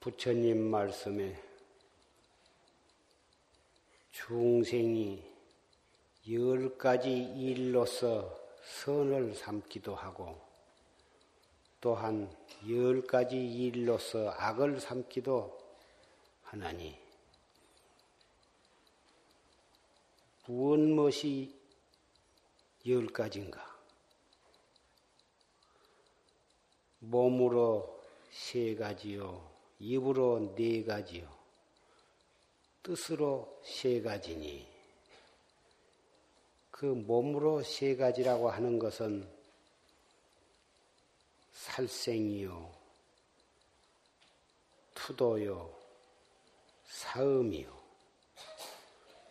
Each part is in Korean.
부처님 말씀에 중생이 열 가지 일로서 선을 삼기도 하고 또한 열 가지 일로서 악을 삼기도 하나니 무엇 무엇이 열 가지인가? 몸으로 세 가지요, 입으로 네 가지요, 뜻으로 세 가지니 그 몸으로 세 가지라고 하는 것은 살생이요, 투도요, 사음이요.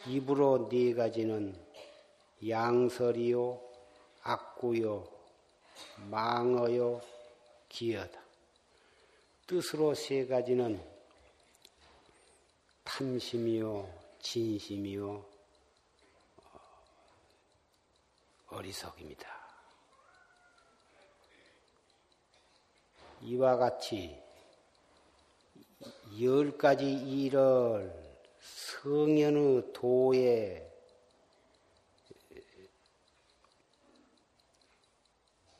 입으로 네 가지는 양설이요, 악구요, 망어요, 기여다. 뜻으로 세 가지는 탐심이요, 진심이요, 어, 어리석입니다. 이와 같이 열 가지 일을 성현의 도에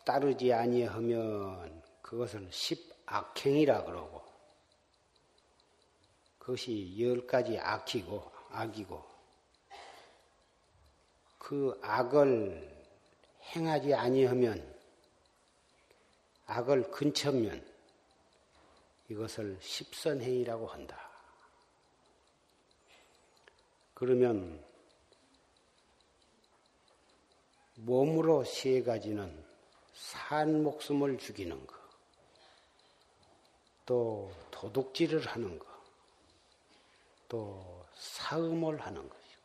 따르지 아니하면 그것을 십 악행이라 그러고 그것이 열 가지 악이고 악이고 그 악을 행하지 아니하면 악을 근처면 이것을 십선행이라고 한다. 그러면 몸으로 세 가지는 산 목숨을 죽이는 것, 또 도둑질을 하는 것, 또 사음을 하는 것이고,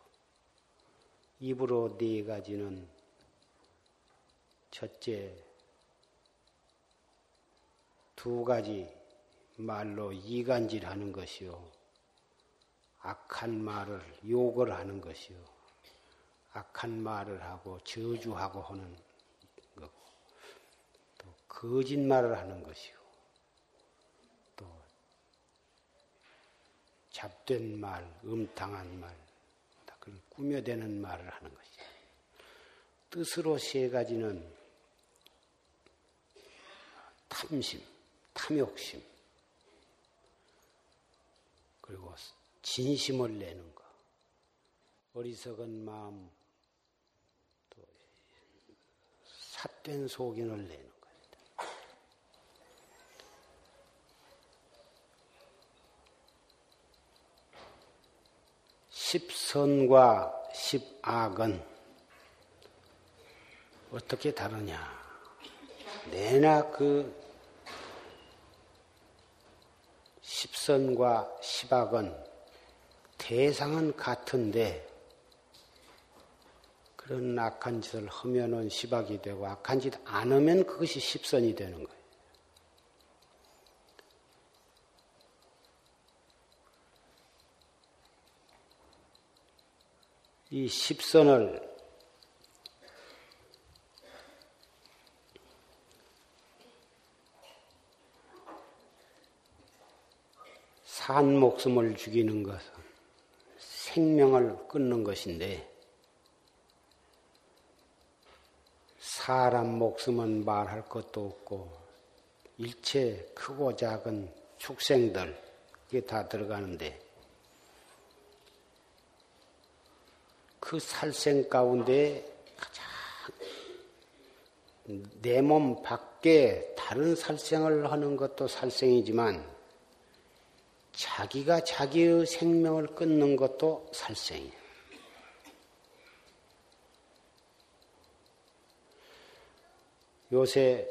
입으로 네 가지는 첫째, 두 가지 말로 이간질 하는 것이요. 악한 말을 욕을 하는 것이요. 악한 말을 하고 저주하고 하는 거고, 또 거짓말을 하는 것이요. 잡된 말, 음탕한 말, 그런 꾸며대는 말을 하는 것이요. 뜻으로 세 가지는 탐심, 탐욕심, 그리고 진심을 내는 것, 어리석은 마음, 또 삿된 속인을 내는 것이다. 십선과 십악은 어떻게 다르냐? 내나 그 십선과 십악은 대상은 같은데 그런 악한 짓을 하면은 십악이 되고 악한 짓 안 하면 그것이 십선이 되는 거예요. 이 십선을 산 목숨을 죽이는 것은 생명을 끊는 것인데 사람 목숨은 말할 것도 없고 일체 크고 작은 축생들 이게 다 들어가는데 그 살생 가운데 가장 내 몸 밖에 다른 살생을 하는 것도 살생이지만 자기가 자기의 생명을 끊는 것도 살생이에요. 요새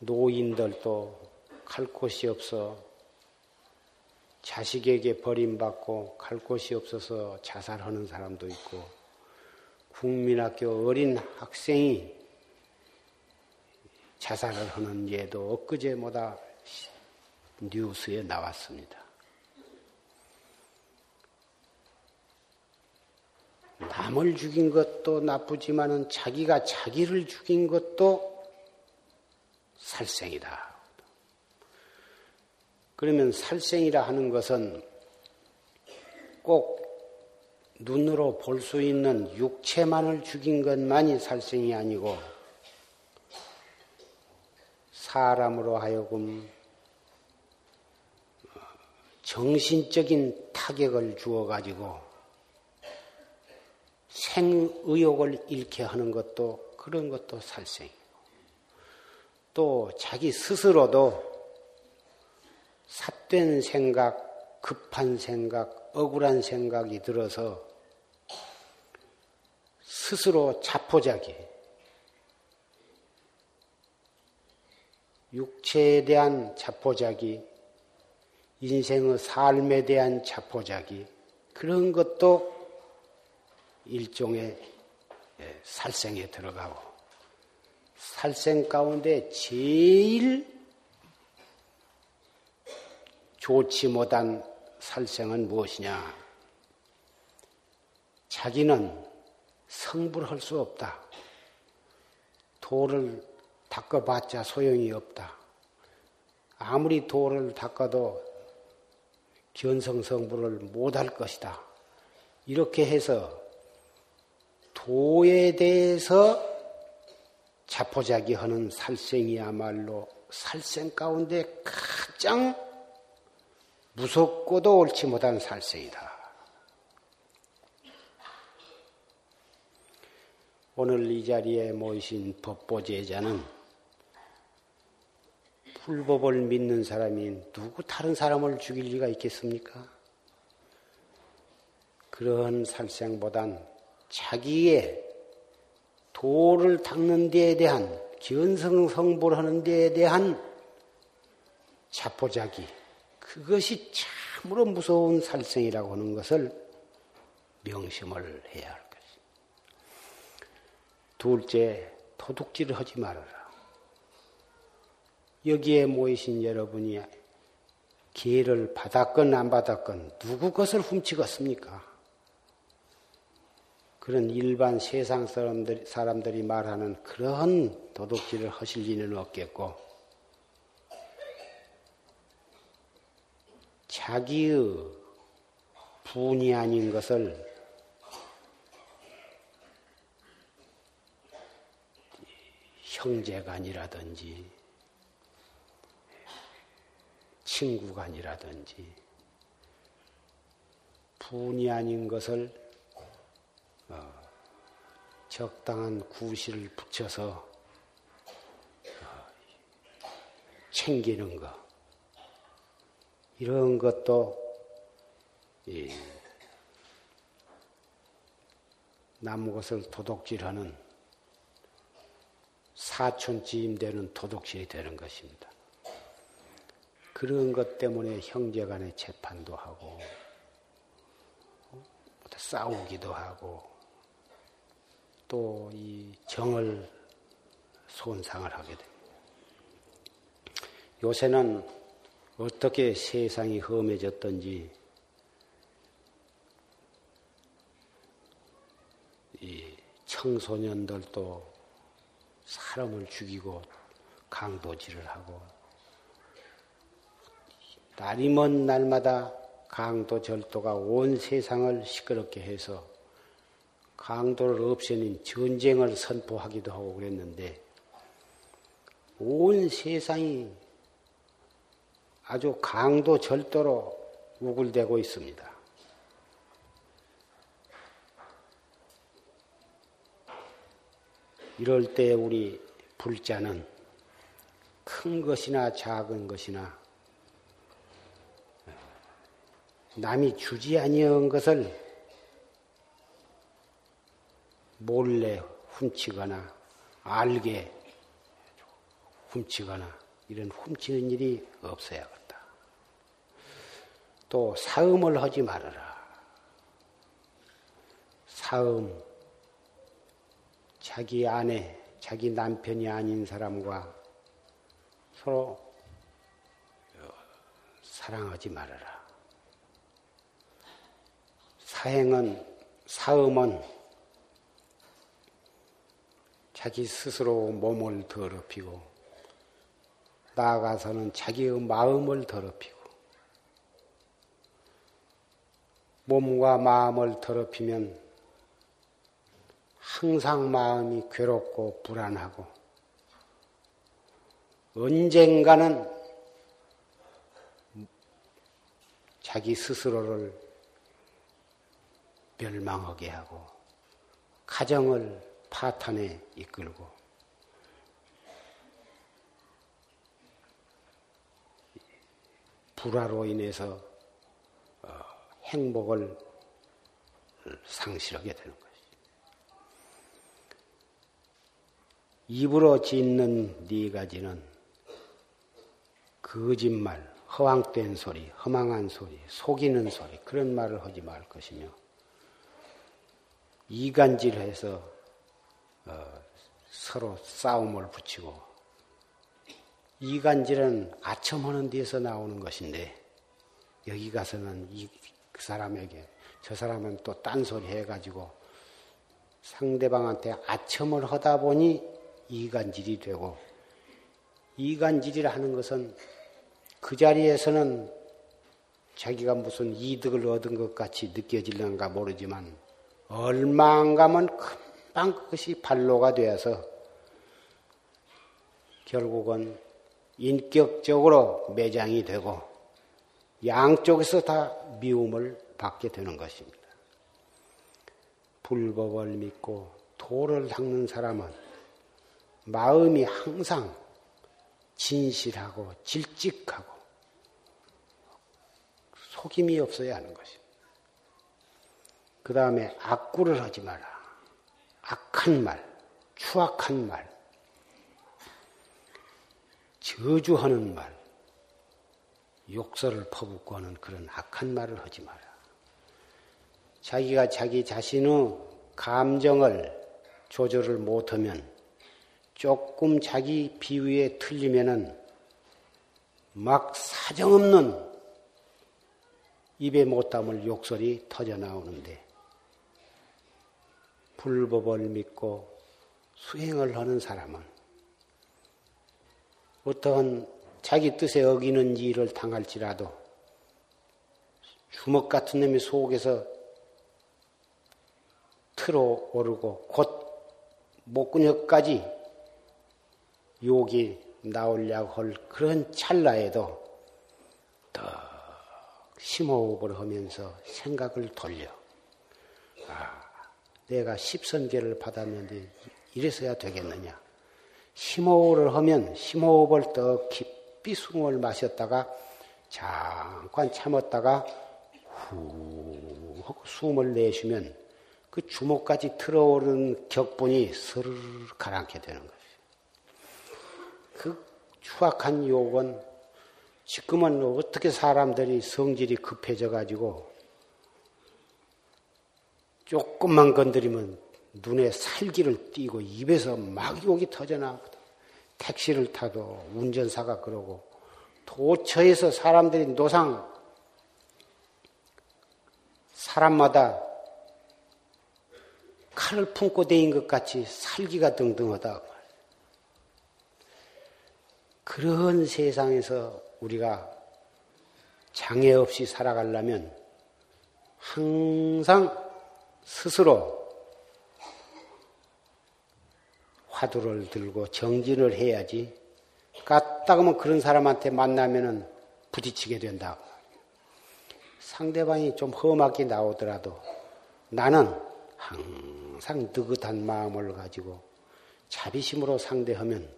노인들도 갈 곳이 없어 자식에게 버림받고 갈 곳이 없어서 자살하는 사람도 있고 국민학교 어린 학생이 자살을 하는 예도 엊그제보다 뉴스에 나왔습니다. 남을 죽인 것도 나쁘지만은 자기가 자기를 죽인 것도 살생이다. 그러면 살생이라 하는 것은 꼭 눈으로 볼 수 있는 육체만을 죽인 것만이 살생이 아니고 사람으로 하여금 정신적인 타격을 주어 가지고 생의욕을 잃게 하는 것도 그런 것도 살생이고 또 자기 스스로도 삿된 생각, 급한 생각, 억울한 생각이 들어서 스스로 자포자기, 육체에 대한 자포자기, 인생의 삶에 대한 자포자기, 그런 것도 일종의 예, 살생에 들어가고, 살생 가운데 제일 좋지 못한 살생은 무엇이냐? 자기는 성불할 수 없다. 돌을 닦아봤자 소용이 없다. 아무리 돌을 닦아도 견성성불을 못할 것이다. 이렇게 해서 도에 대해서 자포자기 하는 살생이야말로 살생 가운데 가장 무섭고도 옳지 못한 살생이다. 오늘 이 자리에 모이신 법보제자는 불법을 믿는 사람이 누구 다른 사람을 죽일 리가 있겠습니까? 그러한 살생보단 자기의 도를 닦는 데에 대한 견성성불하는 데에 대한 자포자기 그것이 참으로 무서운 살생이라고 하는 것을 명심을 해야 할 것입니다. 둘째, 도둑질을 하지 말아라. 여기에 모이신 여러분이 기회를 받았건 안 받았건 누구 것을 훔치겠습니까? 그런 일반 세상 사람들이, 말하는 그런 도둑질을 하실 리는 없겠고, 자기의 분이 아닌 것을 형제간이라든지 친구간이라든지 분이 아닌 것을 어, 적당한 구실을 붙여서 어, 챙기는 것. 이런 것도 남 것을 도둑질하는 사촌지임 되는 도둑질이 되는 것입니다. 그런 것 때문에 형제 간의 재판도 하고, 싸우기도 하고, 또 이 정을 손상을 하게 됩니다. 요새는 어떻게 세상이 험해졌던지. 이 청소년들도 사람을 죽이고 강도질을 하고 날이 먼 날마다 강도 절도가 온 세상을 시끄럽게 해서 강도를 없애는 전쟁을 선포하기도 하고 그랬는데 온 세상이 아주 강도 절도로 우글대고 있습니다. 이럴 때 우리 불자는 큰 것이나 작은 것이나 남이 주지 아니한 것을 몰래 훔치거나 알게 훔치거나 이런 훔치는 일이 없어야 또 사음을 하지 말아라. 사음, 자기 아내, 자기 남편이 아닌 사람과 서로 사랑하지 말아라. 사행은, 사음은 자기 스스로 몸을 더럽히고, 나아가서는 자기의 마음을 더럽히고, 몸과 마음을 더럽히면 항상 마음이 괴롭고 불안하고 언젠가는 자기 스스로를 멸망하게 하고 가정을 파탄에 이끌고 불화로 인해서 어, 행복을 상실하게 되는 것이. 입으로 짓는 네 가지는 거짓말, 허황된 소리, 허망한 소리, 속이는 소리 그런 말을 하지 말 것이며 이간질해서 어, 서로 싸움을 붙이고 이간질은 아첨하는 데서 나오는 것인데 여기 가서는 이, 그 사람에게 저 사람은 또 딴소리 해가지고 상대방한테 아첨을 하다 보니 이간질이 되고 이간질이라 하는 것은 그 자리에서는 자기가 무슨 이득을 얻은 것 같이 느껴질는가 모르지만 얼마 안 가면 금방 그것이 발로가 되어서 결국은 인격적으로 매장이 되고 양쪽에서 다 미움을 받게 되는 것입니다. 불법을 믿고 도를 닦는 사람은 마음이 항상 진실하고 질직하고 속임이 없어야 하는 것입니다. 그 다음에 악구를 하지 마라. 악한 말, 추악한 말, 저주하는 말, 욕설을 퍼붓고 하는 그런 악한 말을 하지 마라. 자기가 자기 자신의 감정을 조절을 못하면 조금 자기 비위에 틀리면은 막 사정없는 입에 못 담을 욕설이 터져 나오는데 불법을 믿고 수행을 하는 사람은 어떠한 자기 뜻에 어기는 일을 당할지라도 주먹 같은 놈이 속에서 틀어 오르고 곧 목근육까지 욕이 나오려고 할 그런 찰나에도 더 심호흡을 하면서 생각을 돌려. 아, 내가 십선계를 받았는데 이래서야 되겠느냐. 심호흡을 하면 심호흡을 더 깊 이 숨을 마셨다가 잠깐 참았다가 후 숨을 내쉬면 그 주먹까지 틀어오른 격분이 스르르 가라앉게 되는 거죠. 그 추악한 욕은 지금은 어떻게 사람들이 성질이 급해져 가지고 조금만 건드리면 눈에 살기를 띠고 입에서 막 욕이 터져나거든. 택시를 타도 운전사가 그러고 도처에서 사람들이 노상 사람마다 칼을 품고 대인 것 같이 살기가 등등하다. 그런 세상에서 우리가 장애 없이 살아가려면 항상 스스로 화두를 들고 정진을 해야지. 까딱하면 그런 사람한테 만나면은 부딪히게 된다. 상대방이 좀 험하게 나오더라도 나는 항상 느긋한 마음을 가지고 자비심으로 상대하면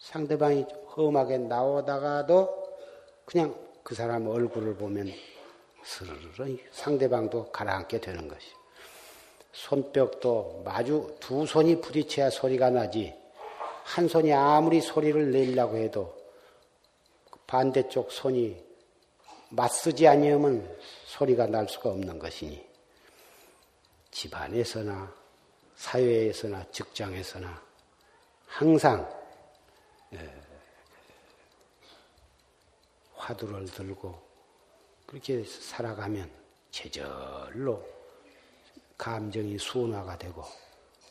상대방이 험하게 나오다가도 그냥 그 사람 얼굴을 보면 스르르 상대방도 가라앉게 되는 것이. 손뼉도 마주 두 손이 부딪혀야 소리가 나지. 한 손이 아무리 소리를 내려고 해도 반대쪽 손이 맞서지 아니하면 소리가 날 수가 없는 것이니 집안에서나 사회에서나 직장에서나 항상 예, 화두를 들고 그렇게 살아가면 제절로 감정이 순화가 되고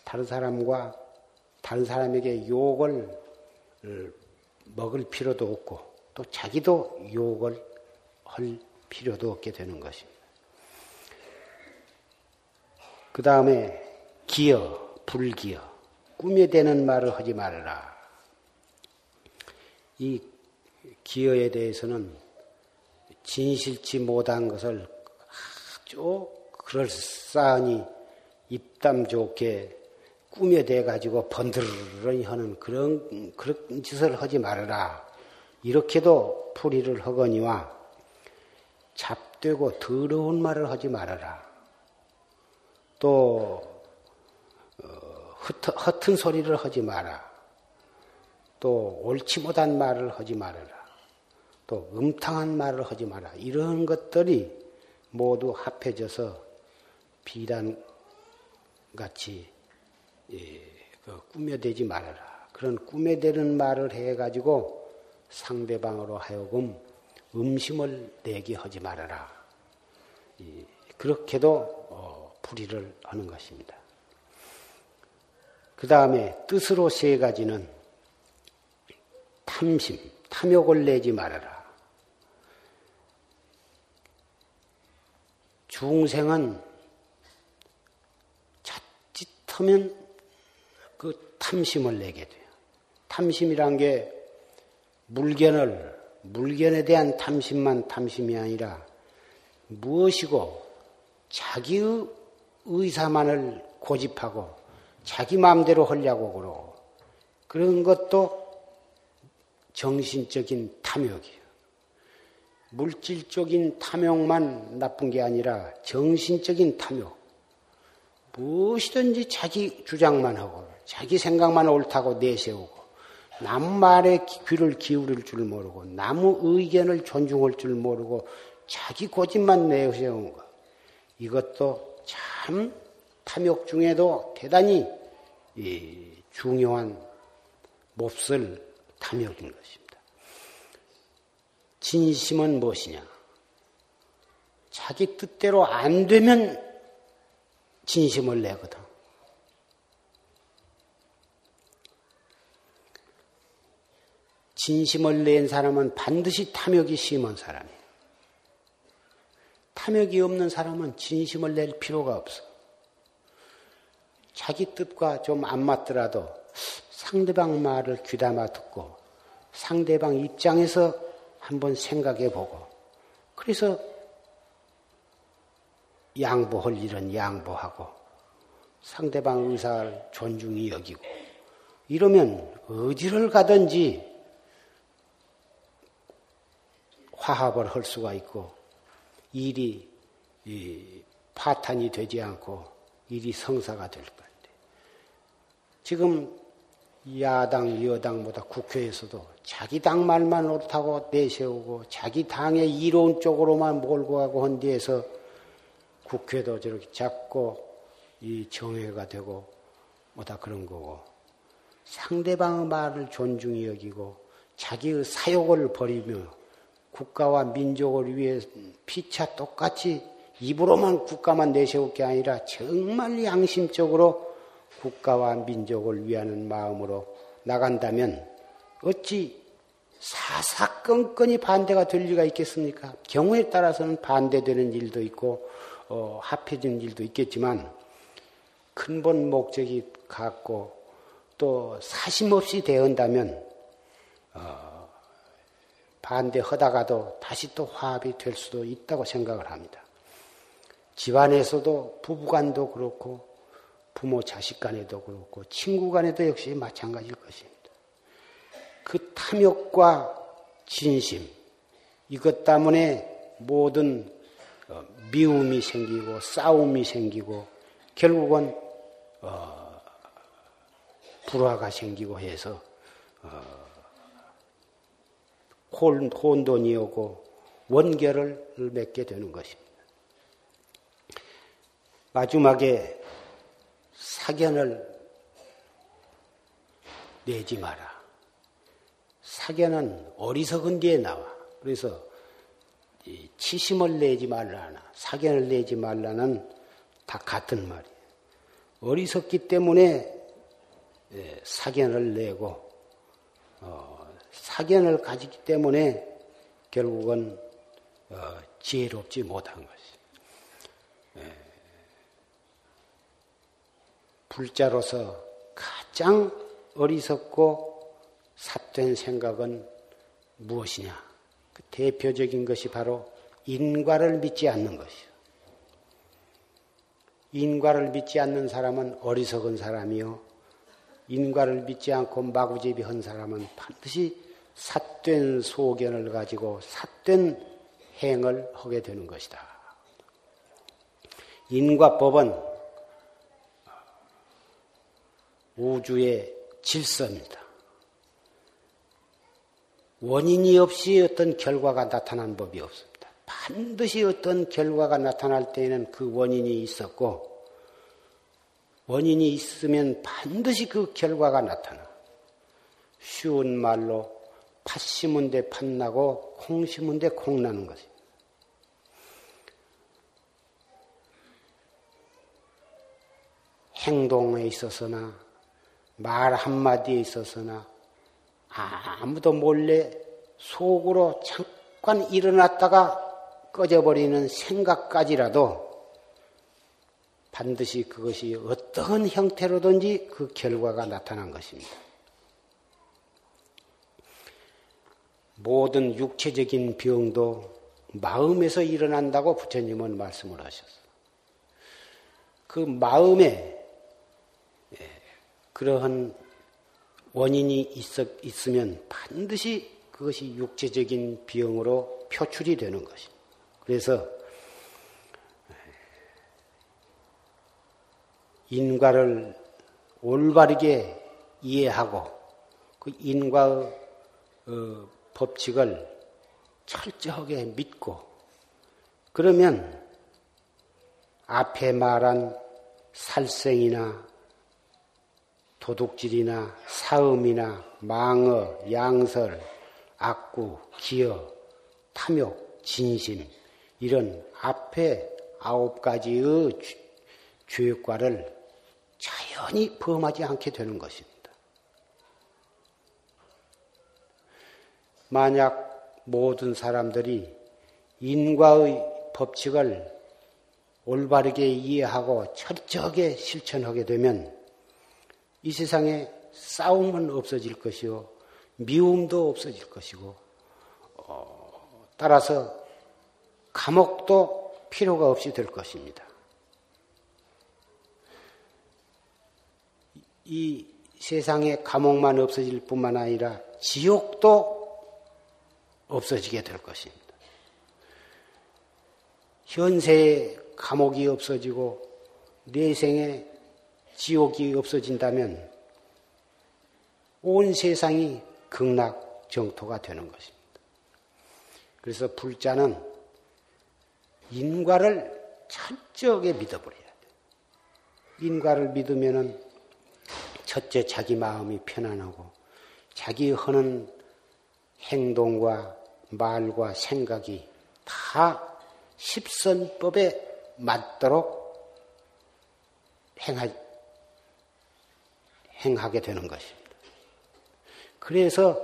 다른 사람과 다른 사람에게 욕을 어, 먹을 필요도 없고 또 자기도 욕을 할 필요도 없게 되는 것입니다. 그 다음에 기여, 불기여, 꿈에 대는 말을 하지 말아라. 이 기여에 대해서는 진실치 못한 것을 아주 그럴싸하니 입담 좋게 꿈에 대 가지고 번들러니 하는 그런 그런 짓을 하지 말아라. 이렇게도 풀이를 하거니와 잡되고 더러운 말을 하지 말아라. 또 어, 허튼 소리를 하지 마라. 또 옳지 못한 말을 하지 말아라. 또 음탕한 말을 하지 마라. 이런 것들이 모두 합해져서 비단 같이 예, 그 꾸며대지 말아라. 그런 꾸며대는 말을 해가지고 상대방으로 하여금 음심을 내게 하지 말아라. 그렇게도 어, 불의를 하는 것입니다. 그 다음에 뜻으로 세 가지는 탐심, 탐욕을 내지 말아라. 중생은 자칫하면 그 탐심을 내게 돼요. 탐심이란 게 물견을, 물견에 대한 탐심만 탐심이 아니라 무엇이고 자기의 의사만을 고집하고 자기 마음대로 하려고 그러고 그런 것도 정신적인 탐욕이에요. 물질적인 탐욕만 나쁜 게 아니라 정신적인 탐욕. 무엇이든지 자기 주장만 하고 자기 생각만 옳다고 내세우고 남 말에 귀를 기울일 줄 모르고 나무 의견을 존중할 줄 모르고 자기 고집만 내세우는 것. 이것도 참 탐욕 중에도 대단히 중요한 몹쓸 탐욕인 것입니다. 진심은 무엇이냐? 자기 뜻대로 안 되면 진심을 내거든. 진심을 낸 사람은 반드시 탐욕이 심한 사람이에요. 탐욕이 없는 사람은 진심을 낼 필요가 없어. 자기 뜻과 좀 안 맞더라도 상대방 말을 귀담아 듣고 상대방 입장에서 한번 생각해 보고 그래서 양보할 일은 양보하고 상대방 의사를 존중히 여기고 이러면 어디를 가든지 화합을 할 수가 있고 일이 파탄이 되지 않고 일이 성사가 될 건데. 지금 야당 여당보다 국회에서도 자기 당 말만 옳다고 내세우고 자기 당의 이론 쪽으로만 몰고 가고 한 뒤에서 국회도 저렇게 작고 이 정회가 되고 뭐 다 그런 거고 상대방의 말을 존중히 여기고 자기의 사욕을 버리며 국가와 민족을 위해 피차 똑같이 입으로만 국가만 내세울 게 아니라 정말 양심적으로 국가와 민족을 위하는 마음으로 나간다면 어찌 사사건건이 반대가 될 리가 있겠습니까? 경우에 따라서는 반대되는 일도 있고 어, 합해진 일도 있겠지만 근본 목적이 같고 또 사심없이 대한다면 어, 반대하다가도 다시 또 화합이 될 수도 있다고 생각을 합니다. 집안에서도 부부간도 그렇고 부모 자식 간에도 그렇고 친구 간에도 역시 마찬가지일 것입니다. 그 탐욕과 진심 이것 때문에 모든 어, 미움이 생기고 싸움이 생기고 결국은 어, 불화가 생기고 해서 어, 혼돈이 오고 원결을 맺게 되는 것입니다. 마지막에 사견을 내지 마라. 사견은 어리석은 뒤에 나와. 그래서 치심을 내지 말라나 사견을 내지 말라는 다 같은 말이에요. 어리석기 때문에 예, 사견을 내고 어, 사견을 가지기 때문에 결국은 어, 지혜롭지 못한 것이. 예. 불자로서 가장 어리석고 삿된 생각은 무엇이냐? 그 대표적인 것이 바로 인과를 믿지 않는 것이요. 인과를 믿지 않는 사람은 어리석은 사람이요. 인과를 믿지 않고 마구제비한 사람은 반드시 삿된 소견을 가지고 삿된 행을 하게 되는 것이다. 인과법은 우주의 질서입니다. 원인이 없이 어떤 결과가 나타난 법이 없습니다. 반드시 어떤 결과가 나타날 때에는 그 원인이 있었고, 원인이 있으면 반드시 그 결과가 나타나. 쉬운 말로 팥 심은 데 팥 나고 콩 심은 데 콩 나는 것이. 행동에 있어서나 말 한마디에 있어서나 아무도 몰래 속으로 잠깐 일어났다가 꺼져버리는 생각까지라도 반드시 그것이 어떤 형태로든지 그 결과가 나타난 것입니다. 모든 육체적인 병도 마음에서 일어난다고 부처님은 말씀을 하셨어요. 그 마음에 예, 그러한 원인이 있어, 있으면 반드시 그것이 육체적인 병으로 표출이 되는 것입니다. 그래서 인과를 올바르게 이해하고 그 인과의 어, 법칙을 철저하게 믿고 그러면 앞에 말한 살생이나 도둑질이나 사음이나 망어, 양설, 악구, 기어, 탐욕, 진심 이런 앞에 아홉 가지의 죄과를 자연히 범하지 않게 되는 것입니다. 만약 모든 사람들이 인과의 법칙을 올바르게 이해하고 철저하게 실천하게 되면 이 세상에 싸움은 없어질 것이요, 미움도 없어질 것이고, 어, 따라서 감옥도 필요가 없이 될 것입니다. 이 세상에 감옥만 없어질 뿐만 아니라 지옥도 없어지게 될 것입니다. 현세의 감옥이 없어지고 내생의 지옥이 없어진다면 온 세상이 극락 정토가 되는 것입니다. 그래서 불자는 인과를 철저하게 믿어버려야 돼. 인과를 믿으면은 첫째 자기 마음이 편안하고 자기 하는 행동과 말과 생각이 다 십선법에 맞도록 행하, 행하게 되는 것입니다. 그래서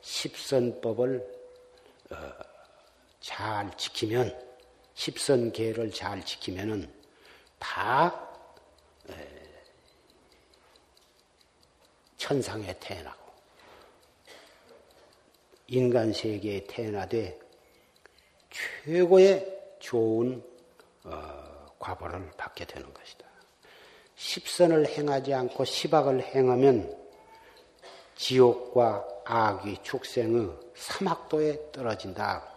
십선법을 어, 잘 지키면 십선계를 잘 지키면은 다 천상에 태어나고 인간 세계에 태어나되 최고의 좋은 어, 과보를 받게 되는 것이다. 십선을 행하지 않고 시박을 행하면 지옥과 악의 축생의 사막도에 떨어진다.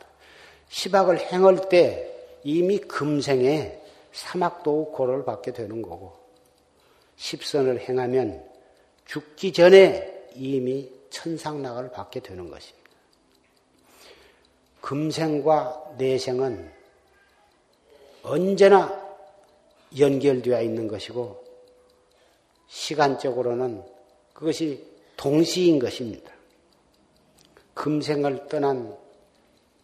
시박을 행할 때 이미 금생에 사막도 고를 받게 되는 거고 십선을 행하면 죽기 전에 이미 천상락을 받게 되는 것입니다. 금생과 내생은 언제나 연결되어 있는 것이고 시간적으로는 그것이 동시인 것입니다. 금생을 떠난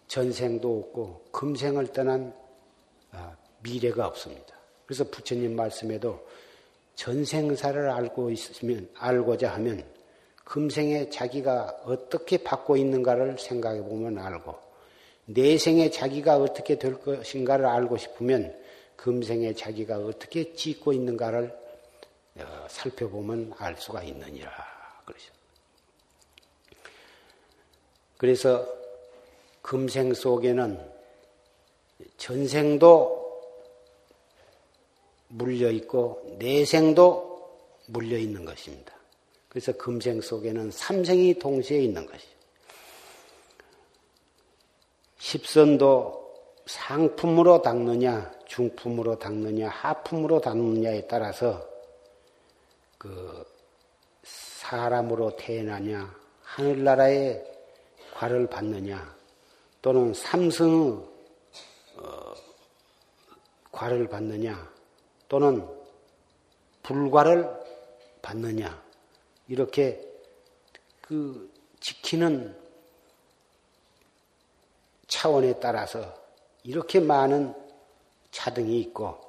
전생도 없고 금생을 떠난 미래가 없습니다. 그래서 부처님 말씀에도 전생사를 알고 있으면, 알고자 하면 금생에 자기가 어떻게 받고 있는가를 생각해 보면 알고, 내생에 자기가 어떻게 될 것인가를 알고 싶으면 금생에 자기가 어떻게 짓고 있는가를 어, 살펴보면 알 수가 있느니라. 그래서 금생 속에는 전생도 물려 있고 내생도 물려 있는 것입니다. 그래서 금생 속에는 삼생이 동시에 있는 것이죠. 십선도 상품으로 닦느냐, 중품으로 닦느냐, 하품으로 닦느냐에 따라서 그 사람으로 태어나냐, 하늘나라의 과를 받느냐, 또는 삼성의 어, 과를 받느냐, 또는 불과를 받느냐, 이렇게 그 지키는 차원에 따라서 이렇게 많은 차등이 있고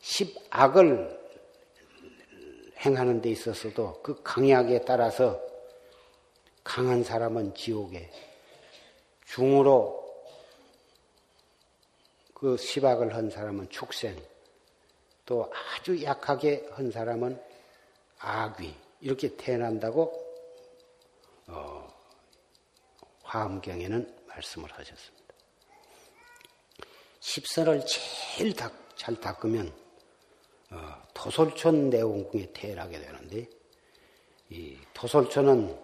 십악을 행하는 데 있어서도 그 강약에 따라서 강한 사람은 지옥에 중으로 그 십악을 한 사람은 축생 또 아주 약하게 한 사람은 악귀 이렇게 태어난다고 어, 화엄경에는 말씀을 하셨습니다. 십선을 제일 다, 잘 닦으면 어, 토솔촌 내원궁에 태어나게 되는데 이 토솔촌은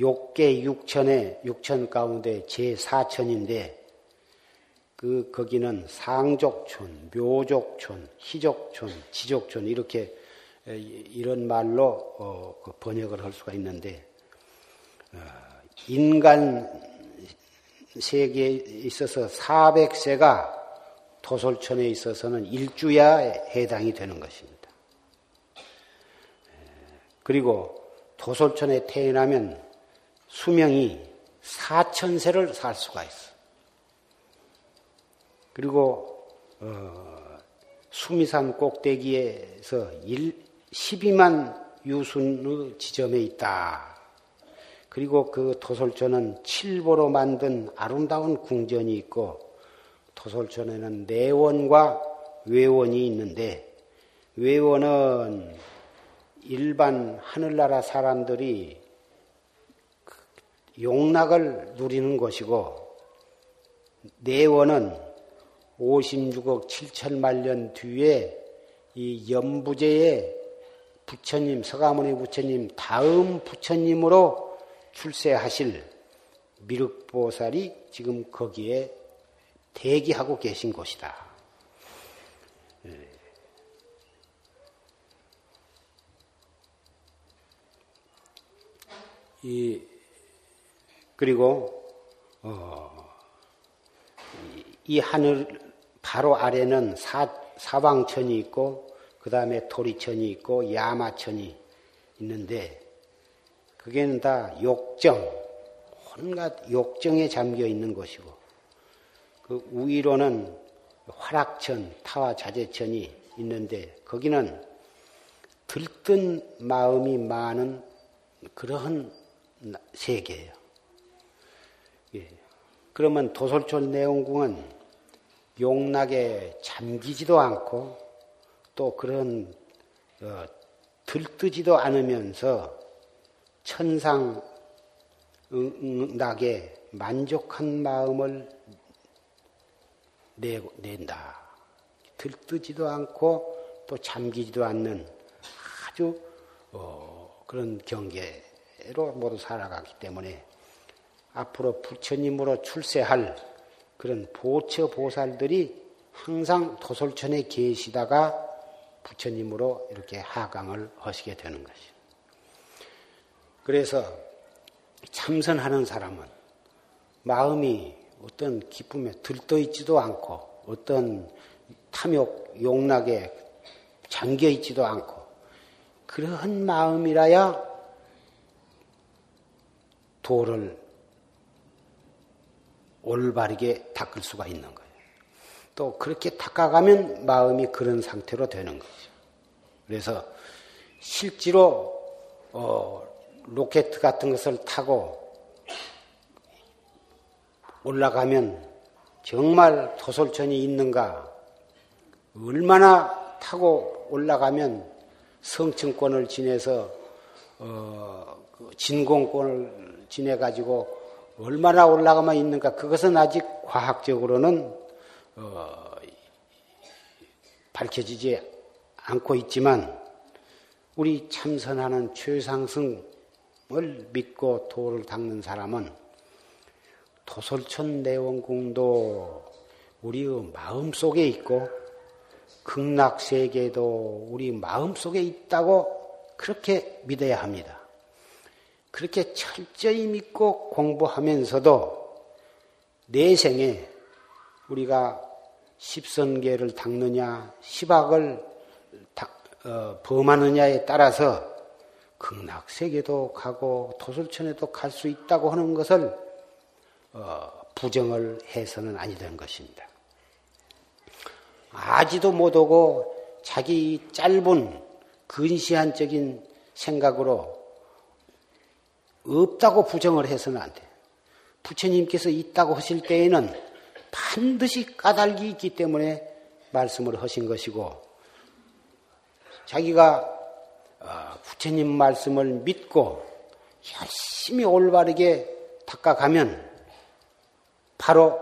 욕계 육천의 육천 가운데 제 사천인데 그 거기는 상족촌, 묘족촌, 희족촌, 지족촌 이렇게 이런 말로 어, 그 번역을 할 수가 있는데 어, 인간 세계에 있어서 400세가 토솔천에 있어서는 일주야에 해당이 되는 것입니다. 그리고 토솔천에 태어나면 수명이 4천세를 살 수가 있어. 그리고 어, 수미산 꼭대기에서 1, 12만 유순의 지점에 있다. 그리고 그 토솔천은 칠보로 만든 아름다운 궁전이 있고 토솔촌에는 내원과 외원이 있는데 외원은 일반 하늘나라 사람들이 용락을 누리는 것이고 내원은 56억 7천만 년 뒤에 이 연부제의 부처님, 서가모니 부처님 다음 부처님으로 출세하실 미륵보살이 지금 거기에 대기하고 계신 곳이다. 예. 이 그리고 어, 이 하늘 바로 아래는 사, 사방천이 있고 그 다음에 도리천이 있고 야마천이 있는데 그게는 다 욕정 온갖 욕정에 잠겨 있는 것이고 그 우위로는 화락천, 타와 자재천이 있는데 거기는 들뜬 마음이 많은 그러한 세계예요. 예. 그러면 도솔촌 내원궁은 용락에 잠기지도 않고 또 그런 어, 들뜨지도 않으면서 천상 낙에 만족한 마음을 내, 낸다. 들뜨지도 않고 또 잠기지도 않는 아주 어, 그런 경계로 모두 살아가기 때문에 앞으로 부처님으로 출세할 그런 보처 보살들이 항상 도솔천에 계시다가 부처님으로 이렇게 하강을 하시게 되는 것이죠. 그래서 참선하는 사람은 마음이 어떤 기쁨에 들떠 있지도 않고 어떤 탐욕, 용락에 잠겨 있지도 않고 그러한 마음이라야 도를 올바르게 닦을 수가 있는 거예요. 또 그렇게 닦아가면 마음이 그런 상태로 되는 거죠. 그래서 실제로 어, 로켓 같은 것을 타고 올라가면 정말 토솔천이 있는가, 얼마나 타고 올라가면 성층권을 지내서 어, 그 진공권을 지내 가지고 얼마나 올라가만 있는가? 그것은 아직 과학적으로는 어, 밝혀지지 않고 있지만 우리 참선하는 최상승을 믿고 도를 닦는 사람은 도솔천 내원궁도 우리의 마음 속에 있고 극락 세계도 우리 마음 속에 있다고 그렇게 믿어야 합니다. 그렇게 철저히 믿고 공부하면서도 내 생에 우리가 십선계를 닦느냐, 십악을 어, 범하느냐에 따라서 극락세계도 가고 도술천에도 갈 수 있다고 하는 것을 어, 부정을 해서는 아니 되는 것입니다. 아지도 못하고 자기 짧은 근시안적인 생각으로 없다고 부정을 해서는 안 돼. 부처님께서 있다고 하실 때에는 반드시 까닭이 있기 때문에 말씀을 하신 것이고, 자기가 어, 부처님 말씀을 믿고 열심히 올바르게 닦아가면 바로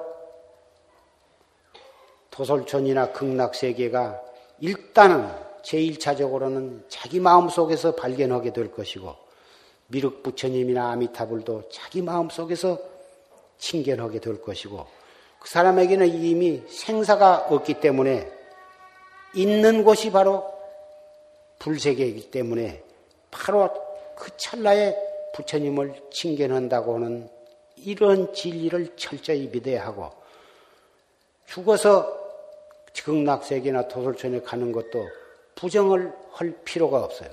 도솔촌이나 극락세계가 일단은 제1차적으로는 자기 마음속에서 발견하게 될 것이고 미륵 부처님이나 아미타불도 자기 마음속에서 친견하게 될 것이고 그 사람에게는 이미 생사가 없기 때문에 있는 곳이 바로 불세계이기 때문에 바로 그 찰나에 부처님을 칭견한다고 하는 이런 진리를 철저히 믿어야 하고 죽어서 극락세계나 도솔천에 가는 것도 부정을 할 필요가 없어요.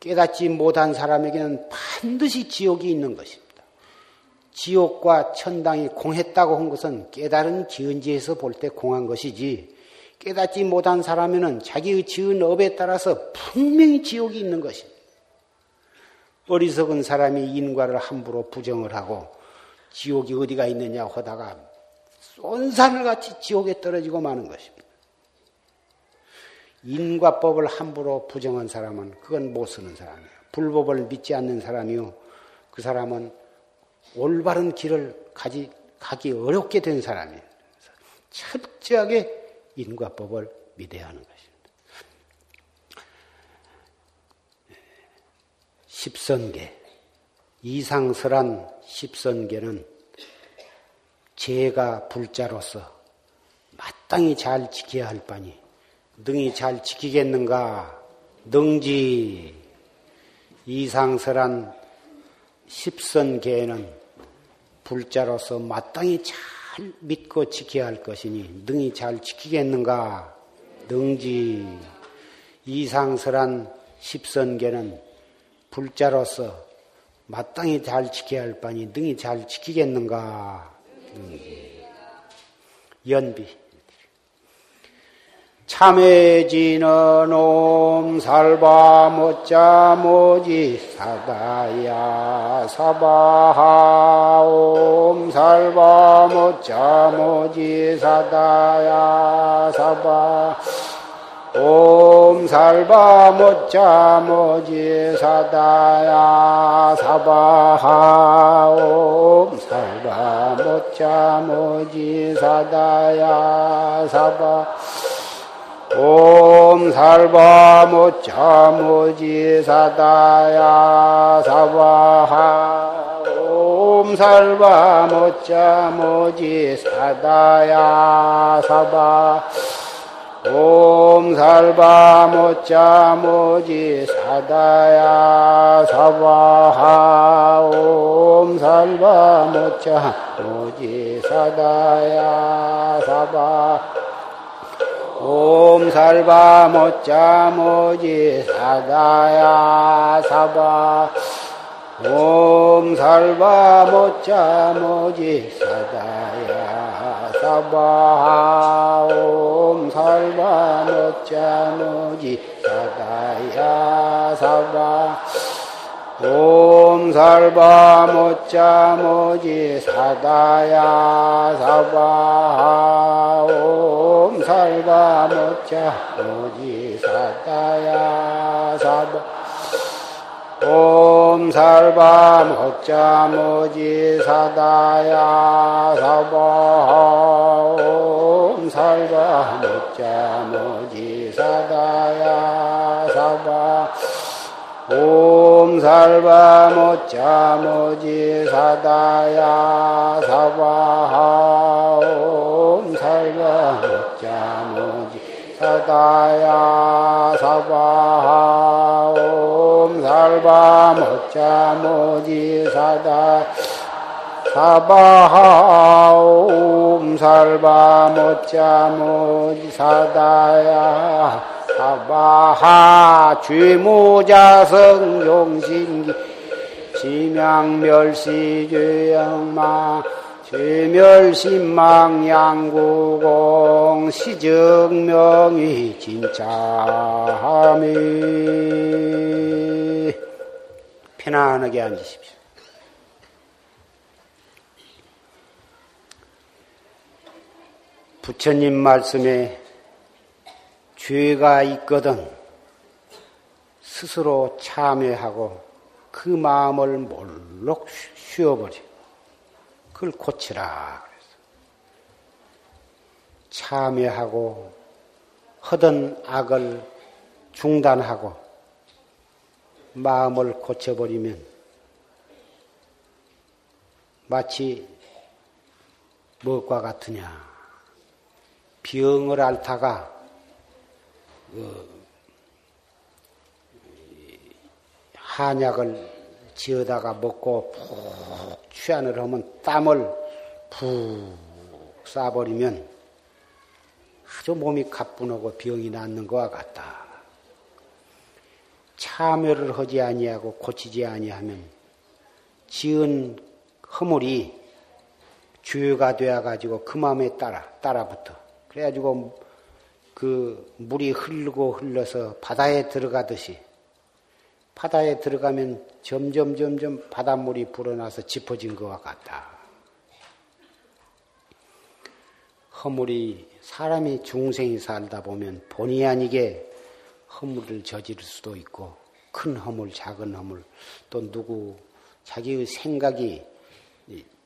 깨닫지 못한 사람에게는 반드시 지옥이 있는 것입니다. 지옥과 천당이 공했다고 한 것은 깨달은 지은지에서 볼 때 공한 것이지 깨닫지 못한 사람에는 자기의 지은 업에 따라서 분명히 지옥이 있는 것입니다. 어리석은 사람이 인과를 함부로 부정을 하고 지옥이 어디가 있느냐 하다가 쏜산을 같이 지옥에 떨어지고 마는 것입니다. 인과법을 함부로 부정한 사람은 그건 못 쓰는 사람이에요. 불법을 믿지 않는 사람이요. 그 사람은 올바른 길을 가지, 가기 어렵게 된 사람이에요. 철저하게 인과법을 믿어야 하는 것입니 십선계, 이상설한 십선계는 제가 불자로서 마땅히 잘 지켜야 할 바니 능히 잘 지키겠는가? 능지 이상설한 십선계에는 불자로서 마땅히 잘 믿고 지켜야 할 것이니 능히 잘 지키겠는가? 능지 이상설한 십선계는 불자로서 마땅히 잘 지켜야 할 바니 능히 잘 지키겠는가? 능지 연비. 참해지는 옴살바 못자 모지 사다야 사바하 옴살바 못자 모지 사다야 사바 옴살바 못자 모지 사다야 사바하 옴살바 못자 모지 사다야 사바 옴 살바 모차 모지 사다야 사바하 옴 살바 모차 모지 사다야 사바 옴 살바 모차 모지 사다야 사바하 옴 살바 모차 모지 사다야 사바 옴 살바 모짜 모지 사다야 사바 옴 살바 모짜 모지 사다야 사바 옴 살바 모지 사다야 사바. 옴 살바 모짜 모지 사다야 사바 옴 살바 모짜 모지 사다야 사바 옴살바 모짜 모지 사다야 사바 옴살바 모짜 모지 사다야 사바 옴살바 모짜 모지 사다야 사바하 옴살바 모짜 모지 사다야 사바하 옴 살바 모짜 모지 사다. 사바하 옴 살바 모짜 모지 사다야. 사바하 죄무자성 용신기. 지명멸시죄영마 죄멸신망 양구공 시정명이 진짜함이 편안하게 앉으십시오. 부처님 말씀에 죄가 있거든 스스로 참회하고 그 마음을 몰록 쉬어버려. 그걸 고치라. 참회하고 허던 악을 중단하고 마음을 고쳐버리면 마치 무엇과 같으냐. 병을 앓다가 그 한약을 지어다가 먹고 푹 취한을 하면 땀을 푹 쏴버리면 아주 몸이 가뿐하고 병이 낫는 것과 같다. 참여를 하지 아니하고 고치지 아니하면 지은 허물이 죄가 되어 가지고 그 마음에 따라 따라붙어. 그래가지고 그 물이 흐르고 흘러서 바다에 들어가듯이 바다에 들어가면 점점 점점 바닷물이 불어나서 짚어진 것과 같다. 허물이 사람이 중생이 살다 보면 본의 아니게 허물을 저지를 수도 있고 큰 허물, 작은 허물 또 누구 자기의 생각이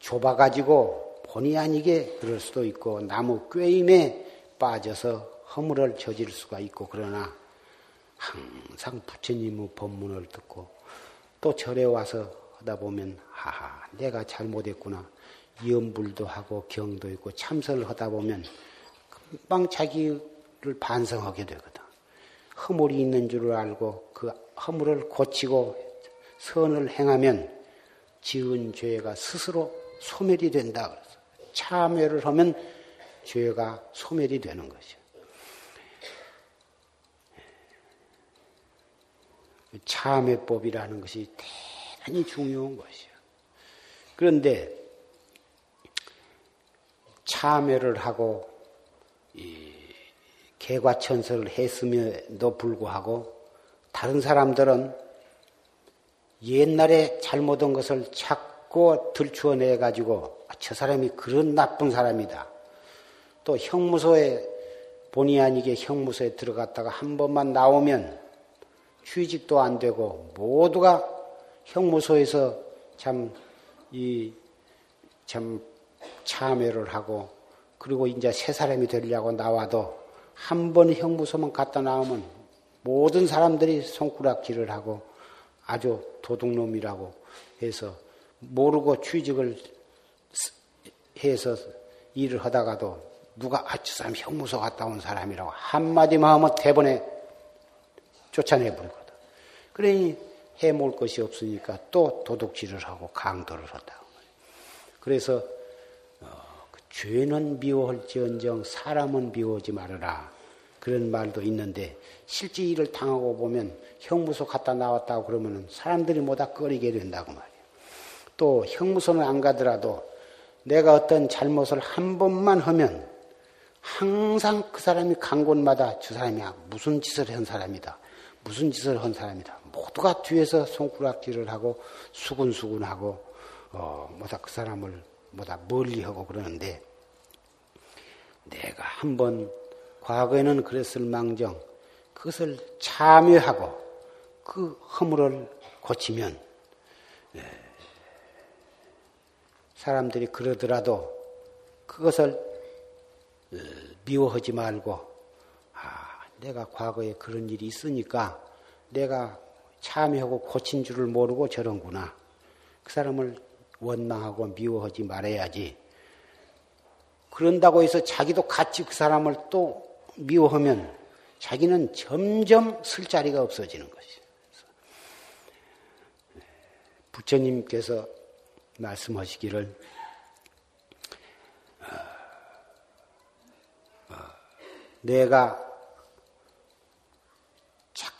좁아가지고 본의 아니게 그럴 수도 있고 나무 꿰임에 빠져서 허물을 저질 수가 있고 그러나 항상 부처님의 법문을 듣고 또 절에 와서 하다 보면 하하 내가 잘못했구나 염불도 하고 경도 있고 참선을 하다 보면 금방 자기를 반성하게 되거든. 허물이 있는 줄을 알고 그 허물을 고치고 선을 행하면 지은 죄가 스스로 소멸이 된다. 그래서 참회를 하면 죄가 소멸이 되는 것이요. 참회법이라는 것이 대단히 중요한 것이요. 그런데 참회를 하고 개과천선을 했음에도 불구하고 다른 사람들은 옛날에 잘못한 것을 자꾸 들추어내 가지고 아, 저 사람이 그런 나쁜 사람이다. 또 형무소에 본의 아니게 형무소에 들어갔다가 한 번만 나오면 취직도 안 되고 모두가 형무소에서 참 이 참 참여를 하고 그리고 이제 새 사람이 되려고 나와도 한 번 형무소만 갔다 나오면 모든 사람들이 손가락질을 하고 아주 도둑놈이라고 해서 모르고 취직을 해서 일을 하다가도 누가 아, 저 사람 형무소 갔다 온 사람이라고 한마디만 하면 대번에 쫓아내 버리거든. 그러니 해먹을 것이 없으니까 또 도둑질을 하고 강도를 한다고. 그래서 어, 그 죄는 미워할지언정 사람은 미워하지 말아라. 그런 말도 있는데 실제 일을 당하고 보면 형무소 갔다 나왔다고 그러면 사람들이 뭐다 꺼리게 된다고 말이에요. 또 형무소는 안 가더라도 내가 어떤 잘못을 한 번만 하면 항상 그 사람이 간 곳마다 저 사람이 무슨 짓을 한 사람이다. 무슨 짓을 한 사람이다. 모두가 뒤에서 손가락질을 하고 수군수군하고 어 뭐다 그 사람을 뭐다 멀리하고 그러는데 내가 한번 과거에는 그랬을 망정 그것을 참여하고 그 허물을 고치면 예, 사람들이 그러더라도 그것을 어, 미워하지 말고 아, 내가 과거에 그런 일이 있으니까 내가 참여하고 고친 줄을 모르고 저런구나. 그 사람을 원망하고 미워하지 말아야지. 그런다고 해서 자기도 같이 그 사람을 또 미워하면 자기는 점점 쓸 자리가 없어지는 것이죠. 부처님께서 말씀하시기를 어, 어, 내가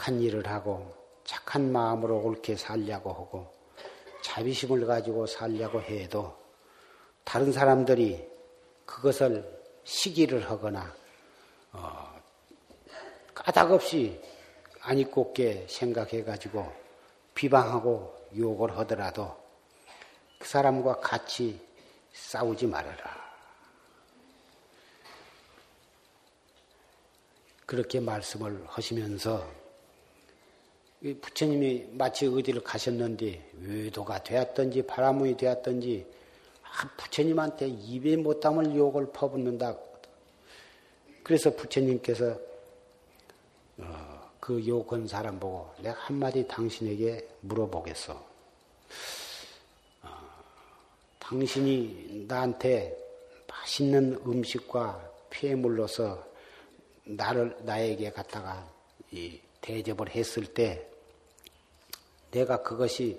착한 일을 하고 착한 마음으로 옳게 살려고 하고 자비심을 가지고 살려고 해도 다른 사람들이 그것을 시기를 하거나 어, 까닭없이 아니꼽게 생각해 가지고 비방하고 욕을 하더라도 그 사람과 같이 싸우지 말아라. 그렇게 말씀을 하시면서 부처님이 마치 어디를 가셨는데 외도가 되었든지 바라문이 되었든지 아, 부처님한테 입에 못 담을 욕을 퍼붓는다. 그래서 부처님께서 어, 그 욕한 사람 보고 내가 한마디 당신에게 물어보겠어. 어, 당신이 나한테 맛있는 음식과 피해물로서 나를 나에게 갖다가 대접을 했을 때 내가 그것이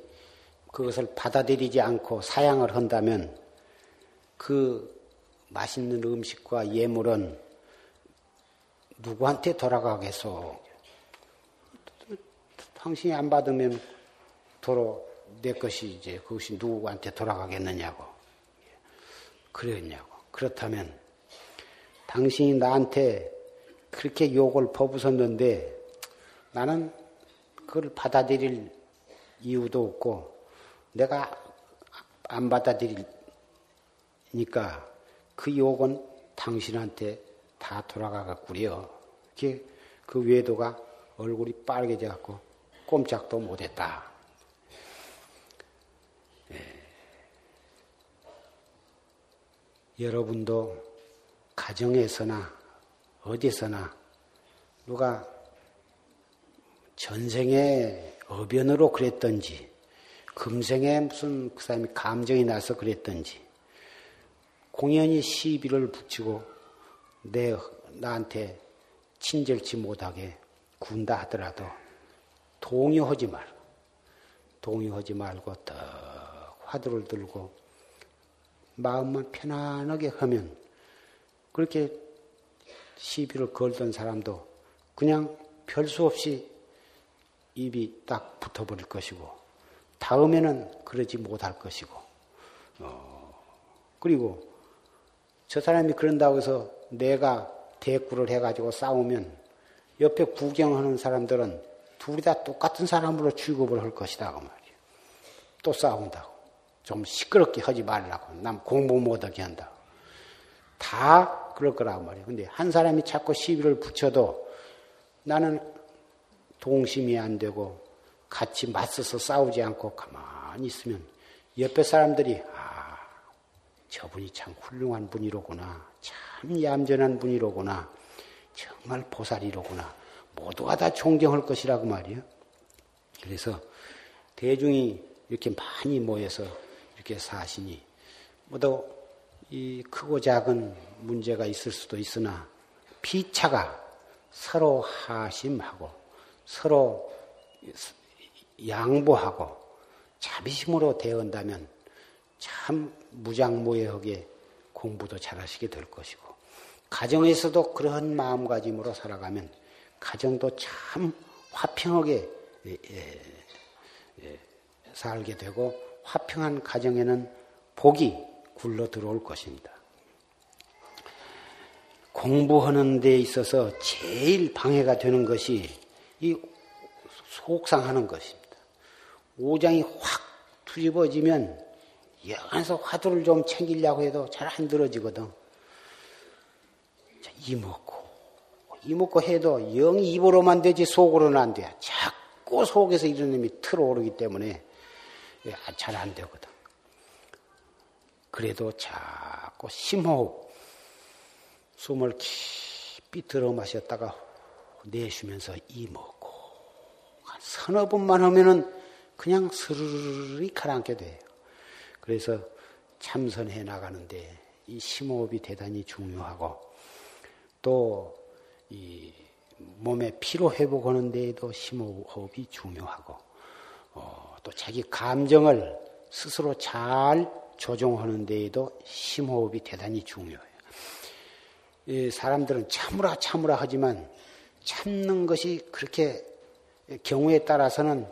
그것을 받아들이지 않고 사양을 한다면 그 맛있는 음식과 예물은 누구한테 돌아가겠소? 당신이 안 받으면 도로 내 것이 이제 그것이 누구한테 돌아가겠느냐고. 그랬냐고. 그렇다면 당신이 나한테 그렇게 욕을 퍼부었는데 나는 그걸 받아들일 이유도 없고 내가 안 받아들이니까 그 욕은 당신한테 다 돌아가겠구려. 그 외도가 얼굴이 빨개져 갖고 꼼짝도 못했다. 예. 여러분도 가정에서나 어디서나 누가 전생에 어변으로 그랬던지, 금생에 무슨 그 사람이 감정이 나서 그랬던지, 공연히 시비를 붙이고 내, 나한테 친절치 못하게 군다 하더라도 동요하지 말고, 동요하지 말고 딱 화두를 들고 마음만 편안하게 하면 그렇게 시비를 걸던 사람도 그냥 별 수 없이 입이 딱 붙어버릴 것이고 다음에는 그러지 못할 것이고 어, 그리고 저 사람이 그런다고 해서 내가 대꾸를 해가지고 싸우면 옆에 구경하는 사람들은 둘이 다 똑같은 사람으로 취급을 할 것이다 그 말이에요. 또 싸운다고 좀 시끄럽게 하지 말라고 남 공부 못하게 한다고 다 그럴 거라고 말이에요. 근데 한 사람이 자꾸 시비를 붙여도 나는 동심이 안 되고 같이 맞서서 싸우지 않고 가만히 있으면 옆에 사람들이 아 저분이 참 훌륭한 분이로구나. 참 얌전한 분이로구나. 정말 보살이로구나. 모두가 다 존경할 것이라고 말이에요. 그래서 대중이 이렇게 많이 모여서 이렇게 사시니 모두 이 크고 작은 문제가 있을 수도 있으나 피차가 서로 하심하고 서로 양보하고 자비심으로 대한다면 참 무장무예하게 공부도 잘하시게 될 것이고 가정에서도 그런 마음가짐으로 살아가면 가정도 참 화평하게 예, 예, 예, 살게 되고 화평한 가정에는 복이 굴러 들어올 것입니다. 공부하는 데 있어서 제일 방해가 되는 것이 이 속상하는 것입니다. 오장이 확 뒤집어지면 영안에서 화두를 좀 챙기려고 해도 잘 안 들어지거든. 이먹고 이먹고 해도 영이 입으로만 되지 속으로는 안 돼. 자꾸 속에서 이런 놈이 틀어오르기 때문에 잘 안 되거든. 그래도 자꾸 심호흡 숨을 깊이 들어 마셨다가 내쉬면서 이 먹고 한 서너 분만 하면은 그냥 스르르 가라앉게 돼요. 그래서 참선해 나가는데 이 심호흡이 대단히 중요하고 또 이 몸의 피로 회복하는 데에도 심호흡이 중요하고 어, 또 자기 감정을 스스로 잘 조종하는 데에도 심호흡이 대단히 중요해요. 사람들은 참으라 참으라 하지만 참는 것이 그렇게 경우에 따라서는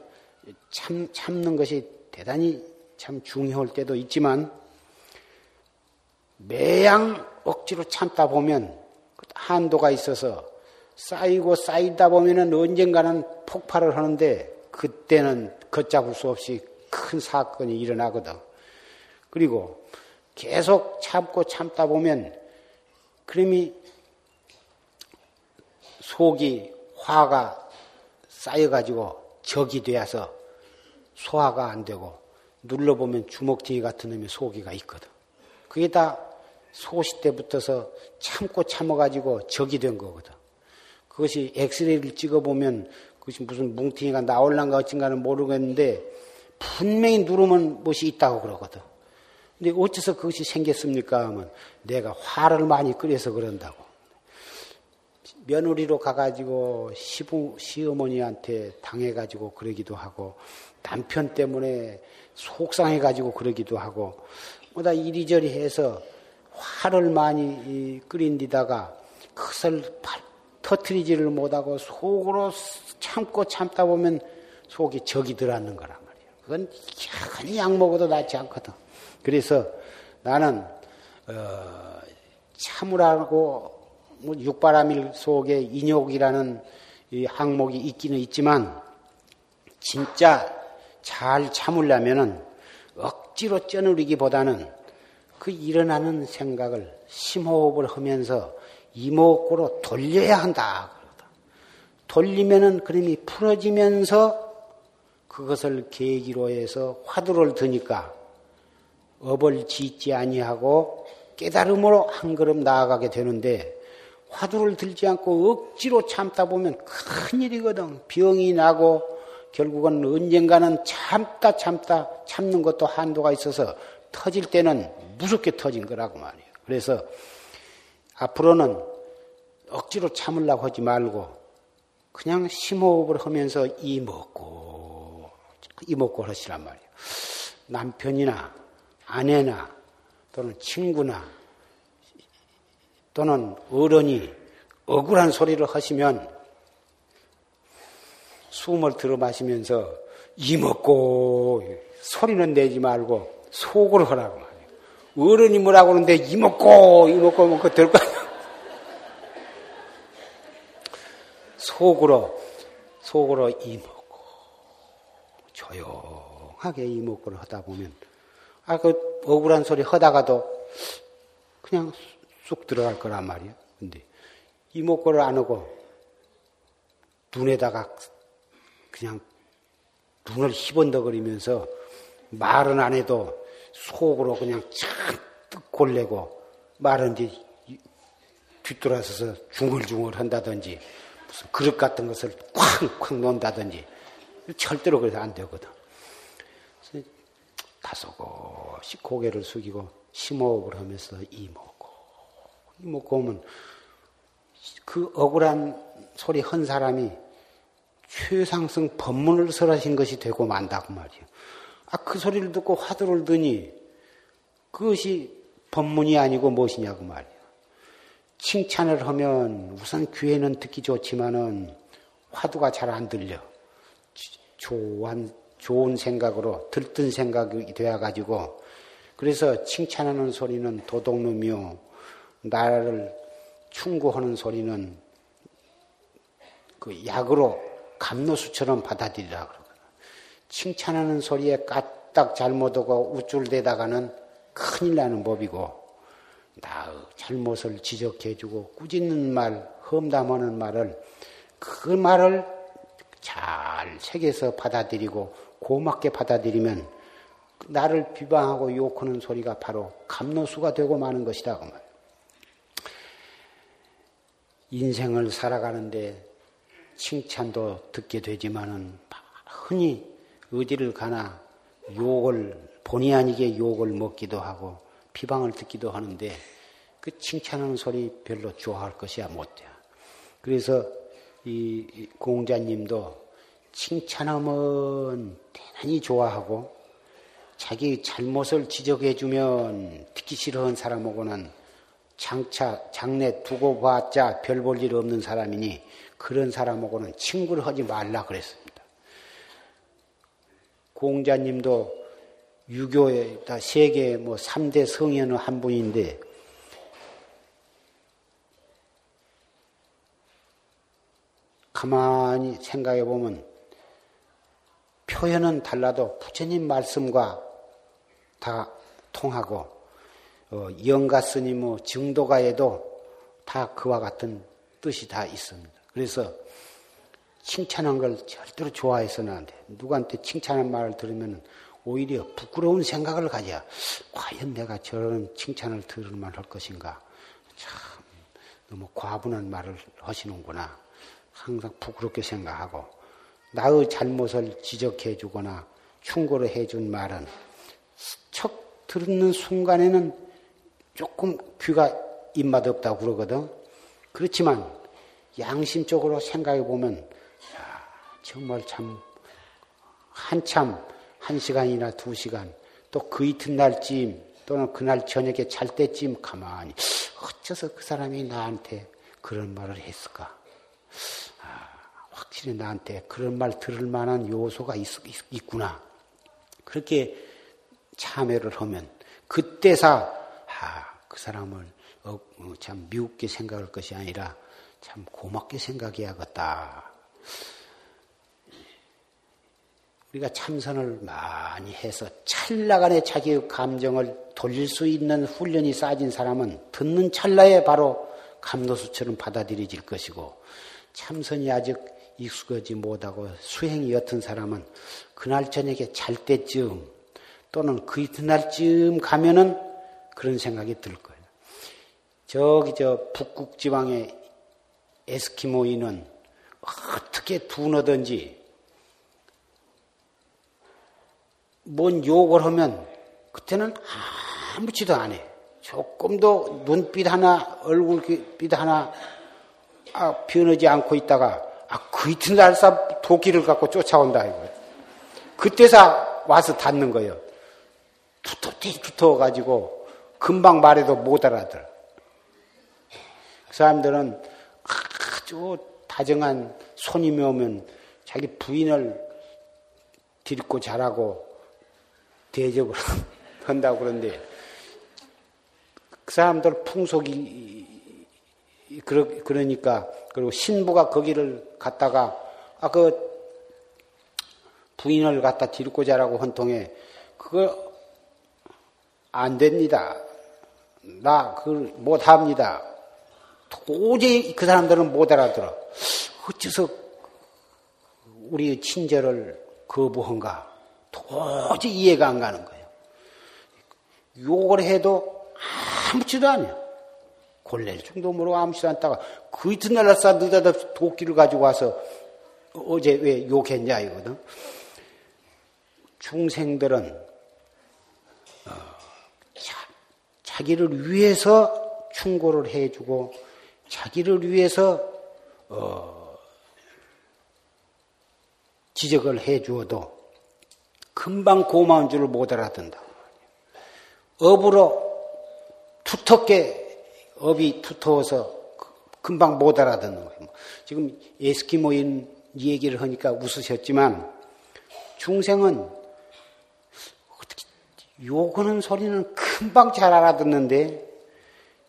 참, 참는 것이 대단히 참 중요할 때도 있지만 매양 억지로 참다 보면 한도가 있어서 쌓이고 쌓이다 보면은 언젠가는 폭발을 하는데 그때는 걷잡을 수 없이 큰 사건이 일어나거든. 그리고 계속 참고 참다 보면 그림이 속이 화가 쌓여가지고 적이 되어서 소화가 안 되고 눌러보면 주먹지기 같은 놈이 속이가 있거든. 그게 다 소시 때부터서 참고 참아가지고 적이 된 거거든. 그것이 엑스레이를 찍어보면 그것이 무슨 뭉팅이가 나올란가 어쩐가는 모르겠는데 분명히 누르면 무엇이 있다고 그러거든. 근데 어째서 그것이 생겼습니까? 하면 내가 화를 많이 끓여서 그런다고. 며느리로 가가지고 시부, 시어머니한테 당해가지고 그러기도 하고 남편 때문에 속상해가지고 그러기도 하고 뭐다 이리저리 해서 화를 많이 끓인 데다가 그것을 터트리지를 못하고 속으로 참고 참다 보면 속이 적이 들어앉는 거란 말이에요. 그건 큰약 먹어도 낫지 않거든. 그래서 나는 어, 참으라고 뭐 육바라밀 속에 인욕이라는 이 항목이 있기는 있지만 진짜 잘 참으려면은 억지로 쪄누리기보다는 그 일어나는 생각을 심호흡을 하면서 이목구로 돌려야 한다. 돌리면은 그림이 풀어지면서 그것을 계기로 해서 화두를 드니까 업을 짓지 아니하고 깨달음으로 한 걸음 나아가게 되는데 화두를 들지 않고 억지로 참다 보면 큰일이거든. 병이 나고 결국은 언젠가는 참다 참다 참는 것도 한도가 있어서 터질 때는 무섭게 터진 거라고 말이에요. 그래서 앞으로는 억지로 참으려고 하지 말고 그냥 심호흡을 하면서 이 먹고 이 먹고 하시란 말이에요. 남편이나 아내나 또는 친구나 또는 어른이 억울한 소리를 하시면 숨을 들어 마시면서 이 먹고 소리는 내지 말고 속으로 하라고 말이에요. 어른이 뭐라고 하는데 이 먹고 이 먹고 될거 아니야. 속으로 속으로 이 먹고 조용하게 이 먹고를 하다 보면 아 그 억울한 소리 하다가도 그냥 쑥 들어갈 거란 말이야. 근데 이목구를 안 하고 눈에다가 그냥 눈을 희번덕거리면서 말은 안 해도 속으로 그냥 잔뜩 골래고 말은 이제 뒤돌아서서 중얼중얼 한다든지 무슨 그릇 같은 것을 쾅쾅 놓는다든지 절대로 그래서 안 되거든. 다소곳이 고개를 숙이고 심호흡을 하면서 이목 먹고 오면 그 억울한 소리 한 사람이 최상승 법문을 설하신 것이 되고 만다고 말이에요. 아, 그 소리를 듣고 화두를 드니 그것이 법문이 아니고 무엇이냐고 말이에요. 칭찬을 하면 우선 귀에는 듣기 좋지만은 화두가 잘 안 들려. 좋은, 좋은 생각으로 들뜬 생각이 되어가지고 그래서 칭찬하는 소리는 도둑놈이요. 나를 충고하는 소리는 그 약으로 감노수처럼 받아들이라 그러거든. 칭찬하는 소리에 까딱 잘못하고 우쭐대다가는 큰일 나는 법이고 나의 잘못을 지적해주고 꾸짖는 말, 험담하는 말을 그 말을 잘 새겨서 받아들이고 고맙게 받아들이면 나를 비방하고 욕하는 소리가 바로 감노수가 되고 마는 것이다. 그 말. 인생을 살아가는데 칭찬도 듣게 되지만은 흔히 어디를 가나 욕을 본의 아니게 욕을 먹기도 하고 비방을 듣기도 하는데 그 칭찬하는 소리 별로 좋아할 것이야 못 돼. 그래서 이 공자님도 칭찬하면 대단히 좋아하고 자기 잘못을 지적해주면 듣기 싫어하는 사람하고는 장차 장래 두고 봤자 별 볼 일 없는 사람이니 그런 사람하고는 친구를 하지 말라 그랬습니다. 공자님도 유교의 세계 뭐 3대 성현의 한 분인데 가만히 생각해 보면 표현은 달라도 부처님 말씀과 다 통하고 어, 영가 스님 뭐 증도가에도 다 그와 같은 뜻이 다 있습니다. 그래서 칭찬한 걸 절대로 좋아해서는 안 돼. 누구한테 칭찬한 말을 들으면 오히려 부끄러운 생각을 가져야 과연 내가 저런 칭찬을 들을 만 할 것인가. 참 너무 과분한 말을 하시는구나. 항상 부끄럽게 생각하고 나의 잘못을 지적해 주거나 충고를 해준 말은 척 듣는 순간에는 조금 귀가 입맛 없다고 그러거든. 그렇지만 양심적으로 생각해 보면 정말 참 한참 한 시간이나 두 시간 또 그 이튿날쯤 또는 그날 저녁에 잘 때쯤 가만히 어째서 그 사람이 나한테 그런 말을 했을까? 아, 확실히 나한테 그런 말 들을 만한 요소가 있, 있구나. 그렇게 참여를 하면 그때사 아, 그 사람을 어, 어, 참 미흡게 생각할 것이 아니라 참 고맙게 생각해야겠다. 우리가 참선을 많이 해서 찰나간에 자기의 감정을 돌릴 수 있는 훈련이 쌓인 사람은 듣는 찰나에 바로 감도수처럼 받아들여질 것이고 참선이 아직 익숙하지 못하고 수행이 옅은 사람은 그날 저녁에 잘 때쯤 또는 그 이튿날쯤 가면은 그런 생각이 들 거예요. 저기 저 북극 지방의 에스키모인은 어떻게 둔하든지 뭔 욕을 하면 그때는 아무지도 안 해. 조금도 눈빛 하나, 얼굴빛 하나 아, 변하지 않고 있다가 아, 그 이튿날 사 도끼를 갖고 쫓아온다 이거. 그때서 와서 닿는 거예요. 두텁게 두터워가지고 금방 말해도 못 알아들어. 그 사람들은 아주 다정한 손님이 오면 자기 부인을 데리고 자라고 대접을 한다고 그러는데 그 사람들 풍속이 그러, 그러니까 그리고 신부가 거기를 갔다가 아 그 부인을 갖다 데리고 자라고 한 통에 그거 안 됩니다. 나 그걸 못 합니다. 도저히 그 사람들은 못 알아들어. 어째서 우리 친절을 거부한가? 도저히 이해가 안 가는 거예요. 욕을 해도 아무지도 않아요. 골낼 정도로 아무지도 않다가 그 이튿날 날싸 느닷없이 도끼를 가지고 와서 어제 왜 욕했냐 이거든. 중생들은 어, 자, 기를 위해서 충고를 해주고 자기를 위해서 어, 지적을 해주어도 금방 고마운 줄을 못 알아듣는다. 업으로 두텁게 업이 두터워서 금방 못 알아듣는 거예요. 지금 에스키모인 얘기를 하니까 웃으셨지만 중생은 요거는 소리는 금방 잘 알아듣는데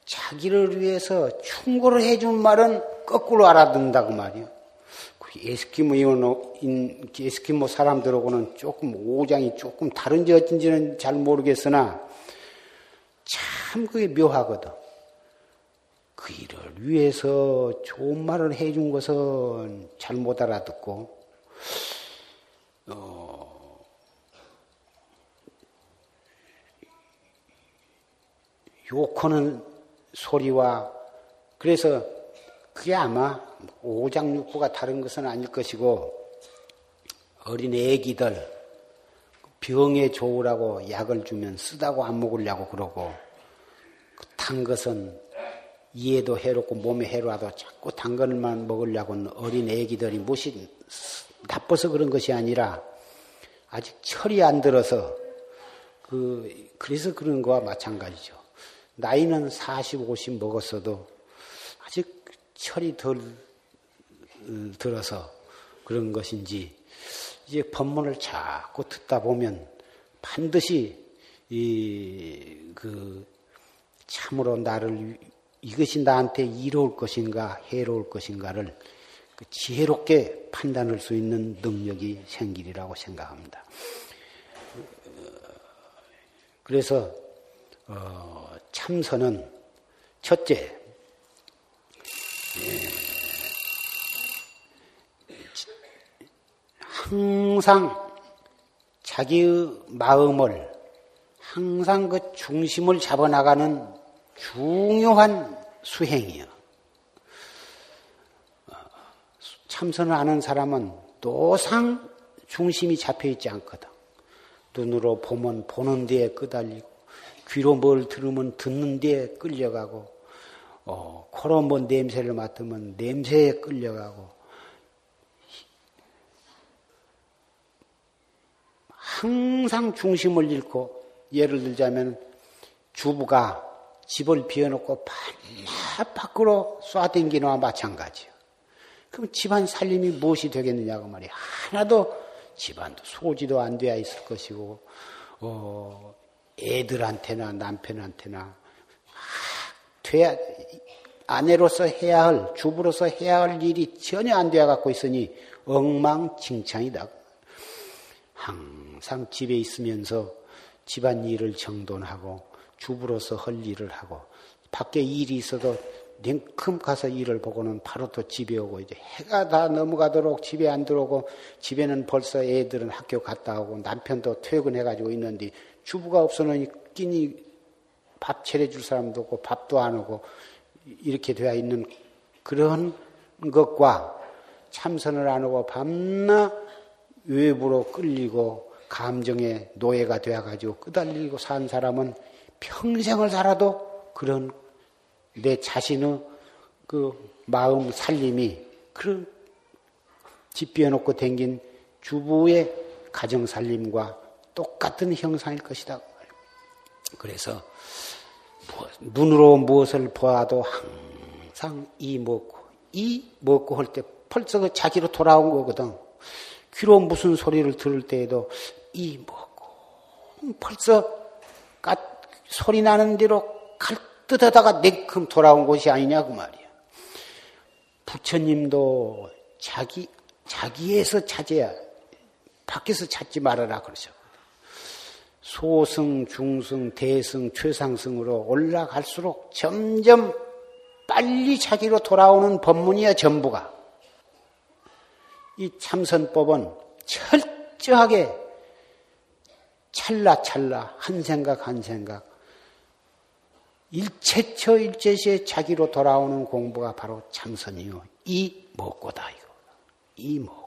자기를 위해서 충고를 해준 말은 거꾸로 알아듣는다고 말이요. 그 에스키모 인 에스키모 사람들하고는 조금 오장이 조금 다른지 어쩐지는 잘 모르겠으나 참 그게 묘하거든. 그 일을 위해서 좋은 말을 해준 것은 잘 못 알아듣고, 어, 욕하는 소리와 그래서 그게 아마 오장육부가 다른 것은 아닐 것이고 어린 애기들 병에 좋으라고 약을 주면 쓰다고 안 먹으려고 그러고 그단 것은 이에도 해롭고 몸에 해로워도 자꾸 단 것만 먹으려고는 어린 애기들이 무엇이 나빠서 그런 것이 아니라 아직 철이 안 들어서 그 그래서 그런 거와 마찬가지죠. 나이는 40, 50 먹었어도 아직 철이 덜 어, 들어서 그런 것인지 이제 법문을 자꾸 듣다 보면 반드시 이 그 참으로 나를 이것이 나한테 이로울 것인가 해로울 것인가를 그 지혜롭게 판단할 수 있는 능력이 생기리라고 생각합니다. 그래서 어, 참선은 첫째 항상 자기의 마음을 항상 그 중심을 잡아나가는 중요한 수행이요. 참선을 하는 사람은 노상 중심이 잡혀 있지 않거든. 눈으로 보면 보는 데에 끄달리고, 귀로 뭘 들으면 듣는 데에 끌려가고, 어, 코로 뭐 냄새를 맡으면 냄새에 끌려가고, 항상 중심을 잃고, 예를 들자면 주부가 집을 비워놓고 반나 밖으로 쏴댕기는와 마찬가지요. 그럼 집안 살림이 무엇이 되겠느냐고 말이야. 하나도 집안도 소지도 안 되어 있을 것이고, 어, 애들한테나 남편한테나 돼야 아내로서 해야 할 주부로서 해야 할 일이 전혀 안 되어 갖고 있으니 엉망진창이다. 항상 집에 있으면서 집안 일을 정돈하고 주부로서 할 일을 하고 밖에 일이 있어도 냉큼 가서 일을 보고는 바로 또 집에 오고 이제 해가 다 넘어가도록 집에 안 들어오고 집에는 벌써 애들은 학교 갔다 오고 남편도 퇴근해가지고 있는데 주부가 없어는 끼니 밥 차려줄 사람도 없고 밥도 안 오고 이렇게 되어 있는 그런 것과 참선을 안 하고 밤낮 외부로 끌리고 감정의 노예가 되어가지고 끄달리고 산 사람은 평생을 살아도 그런 내 자신의 그 마음 살림이 그런 집비워놓고 댕긴 주부의 가정 살림과 똑같은 형상일 것이다. 그래서 눈으로 무엇을 보아도 항상 이 먹고 이 먹고 할 때 벌써 그 자기로 돌아온 거거든. 귀로 무슨 소리를 들을 때에도 이 먹고 벌써 까, 소리 나는 대로 갈 듯하다가 냉큼 돌아온 곳이 아니냐 그 말이야. 부처님도 자기 자기에서 찾아야 밖에서 찾지 말아라 그러죠. 소승, 중승, 대승, 최상승으로 올라갈수록 점점 빨리 자기로 돌아오는 법문이야 전부가. 이 참선법은 철저하게 찰나찰나 한 생각 한 생각 일체처 일체시에 자기로 돌아오는 공부가 바로 참선이요. 이 먹고다 이거. 이 먹고.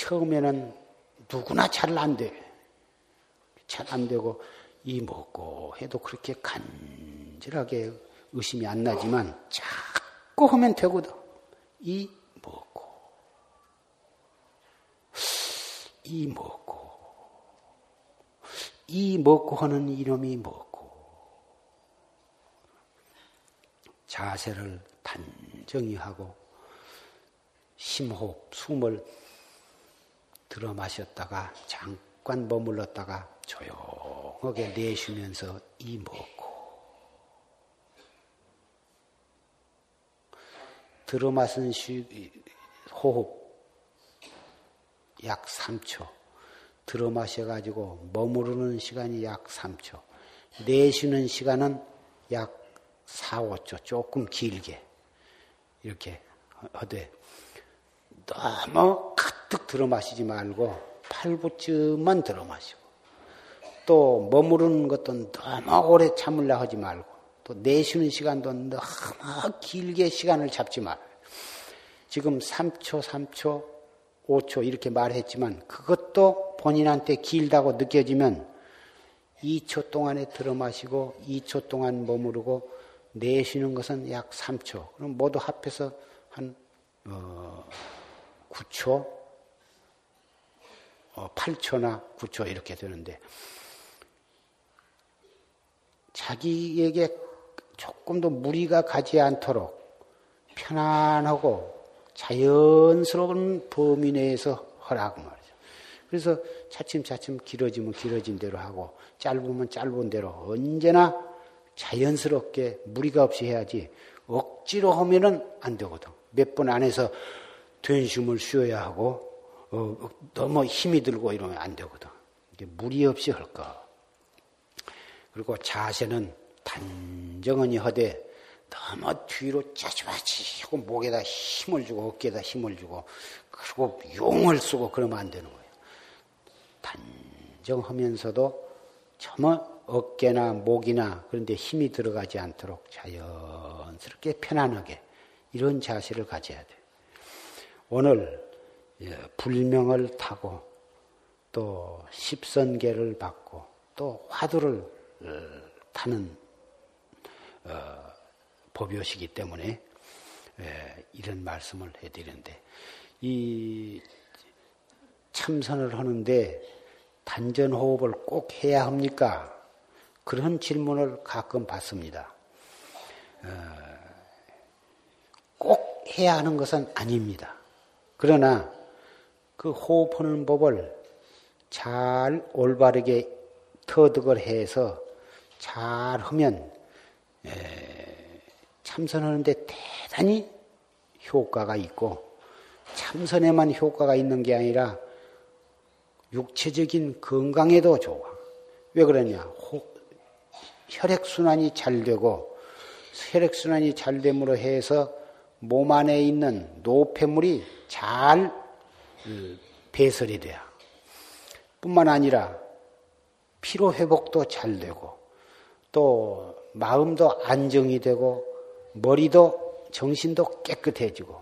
처음에는 누구나 잘 안 돼. 잘 안 되고 이 먹고 해도 그렇게 간절하게 의심이 안 나지만 자꾸 하면 되거든. 이 먹고. 이 먹고. 이 먹고 하는 이름이 먹고 자세를 단정히 하고 심호흡, 숨을 들어 마셨다가 잠깐 머물렀다가 조용하게 내쉬면서 이 먹고 들어 마신 호흡 약 3초. 들어 마셔가지고 머무르는 시간이 약 3초. 내쉬는 시간은 약 4, 5초. 조금 길게. 이렇게 하되 너무 들어 마시지 말고 8부쯤만 들어 마시고 또 머무르는 것도 너무 오래 참으려 하지 말고 또 내쉬는 시간도 너무 길게 시간을 잡지 말. 지금 3초, 3초, 5초 이렇게 말했지만 그것도 본인한테 길다고 느껴지면 2초 동안에 들어 마시고 2초 동안 머무르고 내쉬는 것은 약 3초. 그럼 모두 합해서 한 어, 9초, 어, 8초나 9초 이렇게 되는데 자기에게 조금 더 무리가 가지 않도록 편안하고 자연스러운 범위 내에서 하라고 말이죠. 그래서 차츰차츰 길어지면 길어진 대로 하고 짧으면 짧은 대로 언제나 자연스럽게 무리가 없이 해야지 억지로 하면은 안 되거든. 몇분 안에서 된숨을 쉬어야 하고 어, 너무 힘이 들고 이러면 안 되거든. 무리 없이 할 거. 그리고 자세는 단정하니 하되 너무 뒤로 짜지마지 하고 목에다 힘을 주고 어깨에다 힘을 주고 그리고 용을 쓰고 그러면 안 되는 거예요. 단정하면서도 정말 어깨나 목이나 그런데 힘이 들어가지 않도록 자연스럽게 편안하게 이런 자세를 가져야 돼. 오늘 예, 불명을 타고 또 십선계를 받고 또 화두를 어, 타는 어, 법요시기 때문에 예, 이런 말씀을 해드리는데 이 참선을 하는데 단전 호흡을 꼭 해야 합니까? 그런 질문을 가끔 받습니다. 어, 꼭 해야 하는 것은 아닙니다. 그러나 그 호흡하는 법을 잘 올바르게 터득을 해서 잘 하면 참선하는데 대단히 효과가 있고 참선에만 효과가 있는 게 아니라 육체적인 건강에도 좋아. 왜 그러냐? 혈액순환이 잘 되고 혈액순환이 잘 됨으로 해서 몸 안에 있는 노폐물이 잘 음, 배설이 돼요. 뿐만 아니라 피로 회복도 잘 되고 또 마음도 안정이 되고 머리도 정신도 깨끗해지고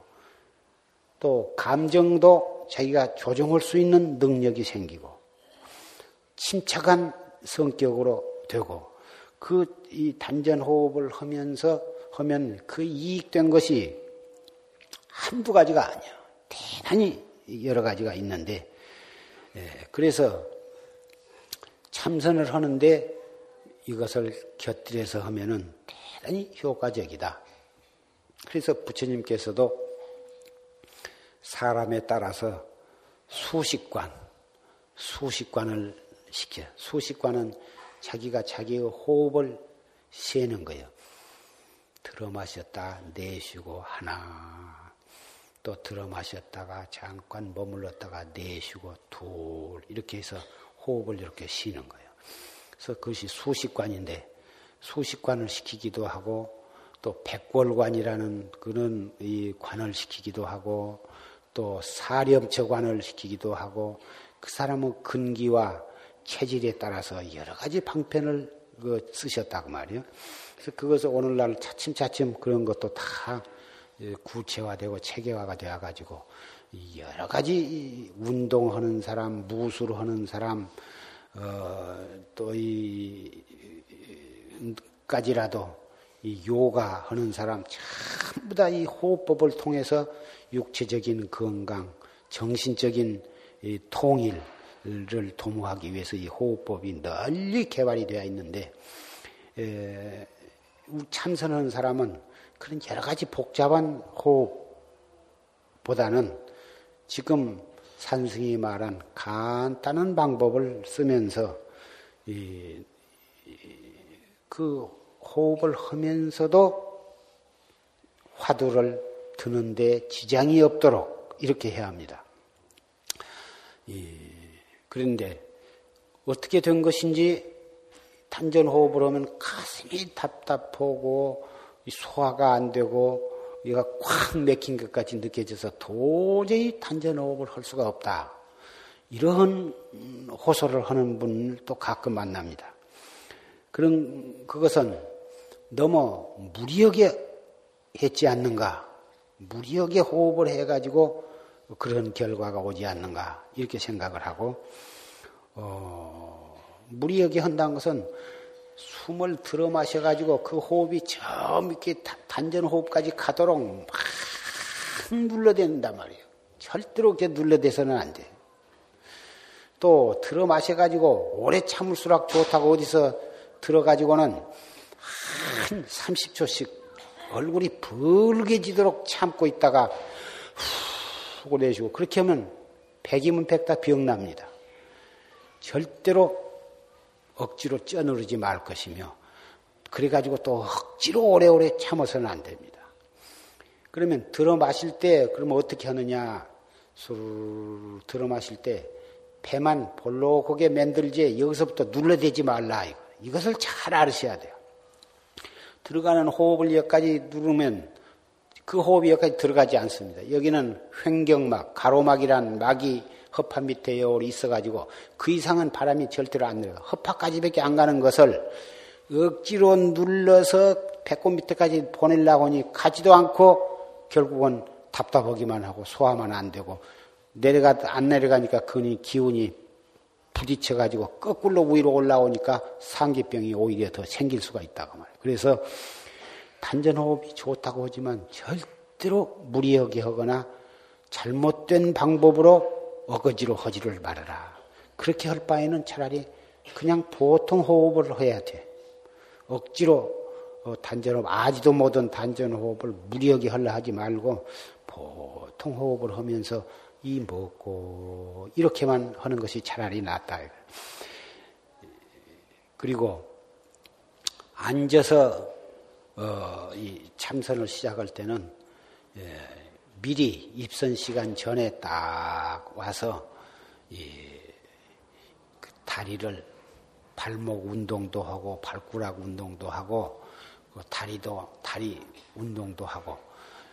또 감정도 자기가 조정할 수 있는 능력이 생기고 침착한 성격으로 되고 그 이 단전 호흡을 하면서 하면 그 이익된 것이 한두 가지가 아니야. 대단히 여러 가지가 있는데 예, 그래서 참선을 하는데 이것을 곁들여서 하면은 대단히 효과적이다. 그래서 부처님께서도 사람에 따라서 수식관, 수식관을 시켜. 수식관은 자기가 자기의 호흡을 세는 거예요. 들어 마셨다 내쉬고 하나 또 들어 마셨다가 잠깐 머물렀다가 내쉬고 둘 이렇게 해서 호흡을 이렇게 쉬는 거예요. 그래서 그것이 수식관인데 수식관을 시키기도 하고 또 백골관이라는 그런 이 관을 시키기도 하고 또 사렴처관을 시키기도 하고 그 사람의 근기와 체질에 따라서 여러 가지 방편을 그 쓰셨다고 말이요. 그래서 그것을 오늘날 차츰차츰 그런 것도 다 구체화되고 체계화가 되어가지고 여러 가지 운동하는 사람, 무술하는 사람, 어, 또이까지라도 이 요가 하는 사람 전부 다 이 호흡법을 통해서 육체적인 건강, 정신적인 통일을 도모하기 위해서 이 호흡법이 널리 개발이 되어 있는데 에, 참선하는 사람은 그런 여러 가지 복잡한 호흡보다는 지금 산승이 말한 간단한 방법을 쓰면서 이, 그 호흡을 하면서도 화두를 드는데 지장이 없도록 이렇게 해야 합니다. 그런데 어떻게 된 것인지 단전 호흡을 하면 가슴이 답답하고 소화가 안 되고 이가 꽉 맥힌 것까지 느껴져서 도저히 단전호흡을 할 수가 없다. 이런 호소를 하는 분을 또 가끔 만납니다. 그런 그것은 너무 무리하게 했지 않는가? 무리하게 호흡을 해가지고 그런 결과가 오지 않는가? 이렇게 생각을 하고 어, 무리하게 한다는 것은 숨을 들어 마셔가지고 그 호흡이 저 밑에 단전 호흡까지 가도록 막 눌러댄단 말이에요. 절대로 그렇게 눌러대서는 안 돼. 또 들어 마셔가지고 오래 참을수록 좋다고 어디서 들어가지고는 한 30초씩 얼굴이 붉게지도록 참고 있다가 후 내쉬고 그렇게 하면 백이면 백다 병납니다. 절대로 억지로 쪄누르지 말 것이며 그래가지고 또 억지로 오래오래 참아서는 안 됩니다. 그러면 들어 마실 때 그러면 어떻게 하느냐? 술 들어 마실 때 배만 볼록하게 만들지 여기서부터 눌러대지 말라. 이것을 잘 알으셔야 돼요. 들어가는 호흡을 여기까지 누르면 그 호흡이 여기까지 들어가지 않습니다. 여기는 횡경막, 가로막이란 막이 허파 밑에 여울이 있어가지고 그 이상은 바람이 절대로 안 내려. 허파까지밖에 안 가는 것을 억지로 눌러서 배꼽 밑에까지 보내려고 하니 가지도 않고 결국은 답답하기만 하고 소화만 안 되고 내려가 안 내려가니까 그니 기운이 부딪혀 가지고 거꾸로 위로 올라오니까 상기병이 오히려 더 생길 수가 있다고 말이에요. 그래서 단전호흡이 좋다고 하지만 절대로 무리하게 하거나 잘못된 방법으로 어거지로 허지를 말아라. 그렇게 할 바에는 차라리 그냥 보통 호흡을 해야 돼. 억지로 어, 단전호흡, 아지도 못한 단전호흡을 무리하게 하려 하지 말고 보통 호흡을 하면서 이 먹고 이렇게만 하는 것이 차라리 낫다. 그리고 앉아서 어, 이 참선을 시작할 때는 예, 미리 입선 시간 전에 딱 와서 이그 다리를 발목 운동도 하고 발가락 운동도 하고 그 다리도 다리 운동도 하고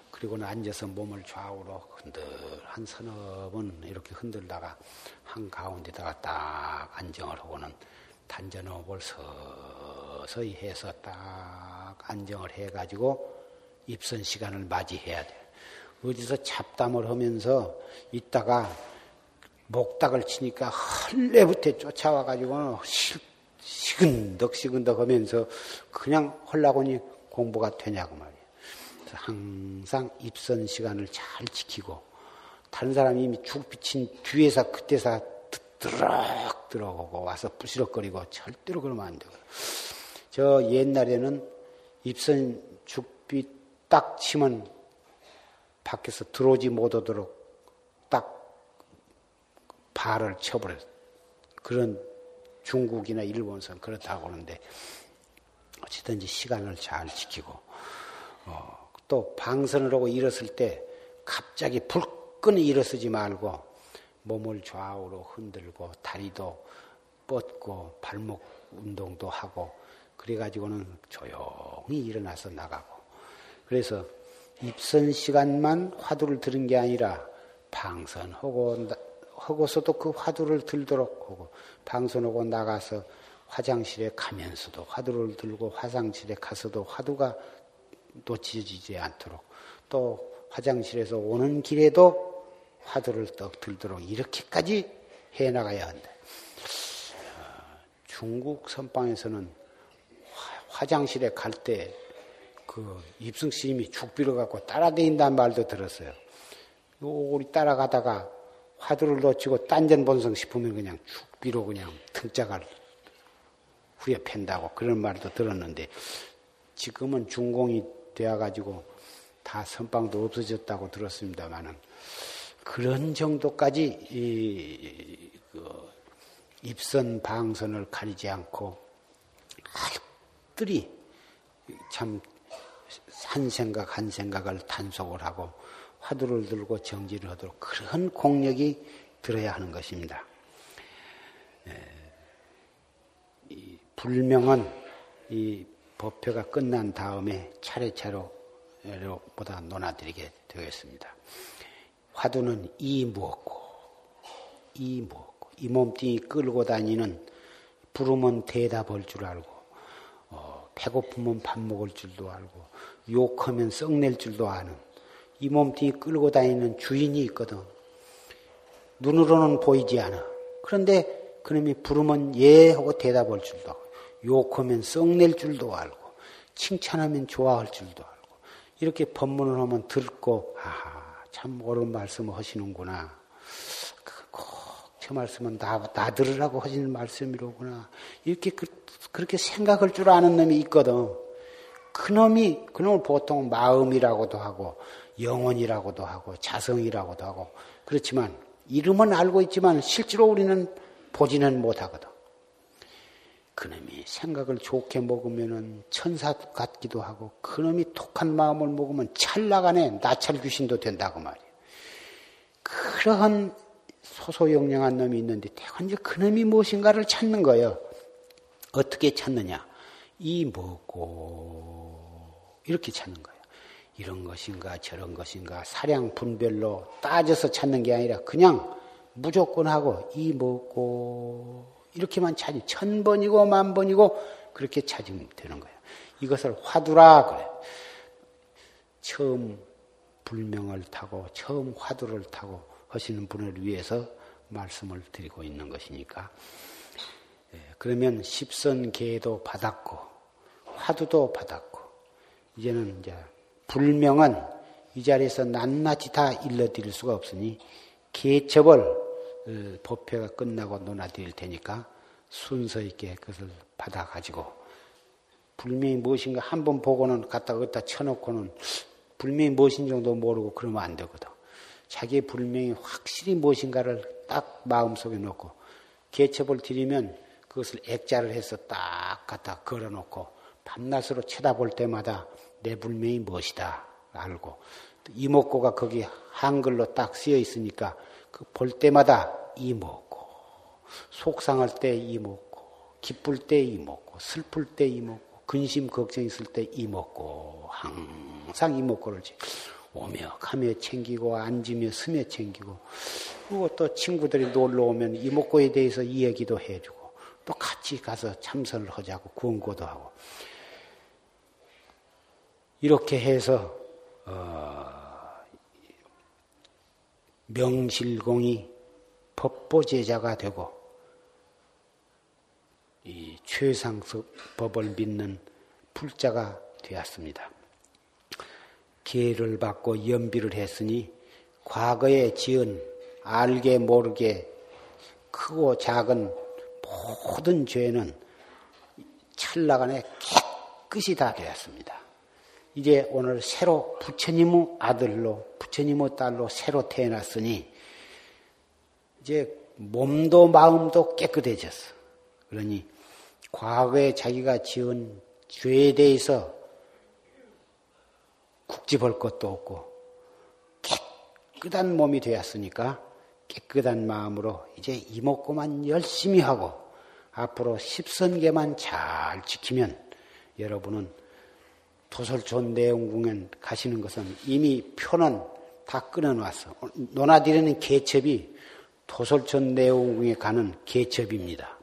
그리고는 앉아서 몸을 좌우로 흔들 한 서너 번 이렇게 흔들다가 한 가운데다가 딱 안정을 하고는 단전호흡을 서서히 해서 딱 안정을 해가지고 입선 시간을 맞이해야 돼. 어디서 잡담을 하면서 있다가 목닥을 치니까 헐레부터 쫓아와가지고 시근덕 시근덕 하면서 그냥 헐라고니 공부가 되냐고 말이에요. 항상 입선 시간을 잘 지키고 다른 사람이 이미 죽 비친 뒤에서 그때서 드럭 들어오고 와서 부시럭거리고 절대로 그러면 안 되고 저 옛날에는 입선 죽비 딱 치면 밖에서 들어오지 못하도록 딱 발을 쳐버려. 그런 중국이나 일본선 그렇다고 하는데 어찌든지 시간을 잘 지키고 어, 또 방선을 하고 일었을 때 갑자기 불끈 일어서지 말고 몸을 좌우로 흔들고 다리도 뻗고 발목 운동도 하고 그래가지고는 조용히 일어나서 나가고 그래서 입선 시간만 화두를 들은 게 아니라 방선하고 하고서도 그 화두를 들도록 하고 방선하고 나가서 화장실에 가면서도 화두를 들고 화장실에 가서도 화두가 놓치지 않도록 또 화장실에서 오는 길에도 화두를 떡 들도록 이렇게까지 해 나가야 한다. 중국 선방에서는 화장실에 갈때 그 입승 스님이 죽비를 갖고 따라다닌다는 말도 들었어요. 우리 따라가다가 화두를 놓치고 딴전 본성 싶으면 그냥 죽비로 그냥 등짝을 후려 팬다고 그런 말도 들었는데 지금은 중공이 되어가지고 다 선방도 없어졌다고 들었습니다만은 그런 정도까지 이, 그 입선 방선을 가리지 않고 아들이 참 한 생각 한 생각을 단속을 하고 화두를 들고 정지를 하도록 그런 공력이 들어야 하는 것입니다. 이 불명은 이 법회가 끝난 다음에 차례차례 보다 논하드리게 되겠습니다. 화두는 이 무엇고, 이 무엇고, 이 몸뚱이 끌고 다니는 부르면 대답할 줄 알고, 어, 배고프면 밥 먹을 줄도 알고, 욕하면 썩낼 줄도 아는 이 몸뚱이 끌고 다니는 주인이 있거든. 눈으로는 보이지 않아. 그런데 그놈이 부르면 예 하고 대답할 줄도 알고, 욕하면 썩낼 줄도 알고, 칭찬하면 좋아할 줄도 알고, 이렇게 법문을 하면 듣고, 아하, 참 옳은 말씀을 하시는구나. 꼭저 말씀은 나, 나 들으라고 하시는 말씀이로구나. 이렇게 그, 그렇게 생각할 줄 아는 놈이 있거든. 그 놈이, 그 놈을 보통 마음이라고도 하고, 영혼이라고도 하고, 자성이라고도 하고, 그렇지만, 이름은 알고 있지만, 실제로 우리는 보지는 못하거든. 그놈이 생각을 좋게 먹으면은 천사 같기도 하고, 그놈이 독한 마음을 먹으면 찰나간에 나찰 귀신도 된다고 말이에요. 그러한 소소영령한 놈이 있는데, 대관 이제 그놈이 무엇인가를 찾는 거예요. 어떻게 찾느냐? 이 뭐고, 이렇게 찾는 거예요. 이런 것인가, 저런 것인가, 사량 분별로 따져서 찾는 게 아니라, 그냥 무조건 하고, 이 뭐고, 이렇게만 찾이 천 번이고 만 번이고 그렇게 찾으면 되는 거예요. 이것을 화두라 그래. 처음 불명을 타고 처음 화두를 타고 하시는 분을 위해서 말씀을 드리고 있는 것이니까. 예, 그러면 십선계도 받았고 화두도 받았고 이제는 이제 불명은 이 자리에서 낱낱이 다 일러드릴 수가 없으니 개첩을 어, 법회가 끝나고 논하드릴 테니까 순서 있게 그것을 받아가지고 불명이 무엇인가 한 번 보고는 갖다 갖다 쳐놓고는 불명이 무엇인 정도 모르고 그러면 안 되거든. 자기의 불명이 확실히 무엇인가를 딱 마음속에 놓고 개첩을 드리면 그것을 액자를 해서 딱 갖다 걸어놓고 밤낮으로 쳐다볼 때마다 내 불명이 무엇이다? 알고. 이목고가 거기 한글로 딱 쓰여 있으니까 그 볼 때마다 이먹고 속상할 때 이먹고 기쁠 때 이먹고 슬플 때 이먹고 근심 걱정 있을 때 이먹고 항상 이먹고를 오며 가며 챙기고 앉으며 스며 챙기고 그리고 또 친구들이 놀러 오면 이목고에 대해서 이야기도 해주고 또 같이 가서 참선을 하자고 구원고도 하고 이렇게 해서 어 명실공히 법보제자가 되고 이 최상석 법을 믿는 불자가 되었습니다. 기회를 받고 연비를 했으니 과거에 지은 알게 모르게 크고 작은 모든 죄는 찰나간에 깨끗이 다 되었습니다. 이제 오늘 새로 부처님의 아들로 부처님의 딸로 새로 태어났으니 이제 몸도 마음도 깨끗해졌어. 그러니 과거에 자기가 지은 죄에 대해서 국집할 것도 없고 깨끗한 몸이 되었으니까 깨끗한 마음으로 이제 이목구만 열심히 하고 앞으로 십선계만 잘 지키면 여러분은 도설촌 내용궁에 가시는 것은 이미 표는 다 끊어놨어. 논하드리는 개첩이 도설촌 내용궁에 가는 개첩입니다.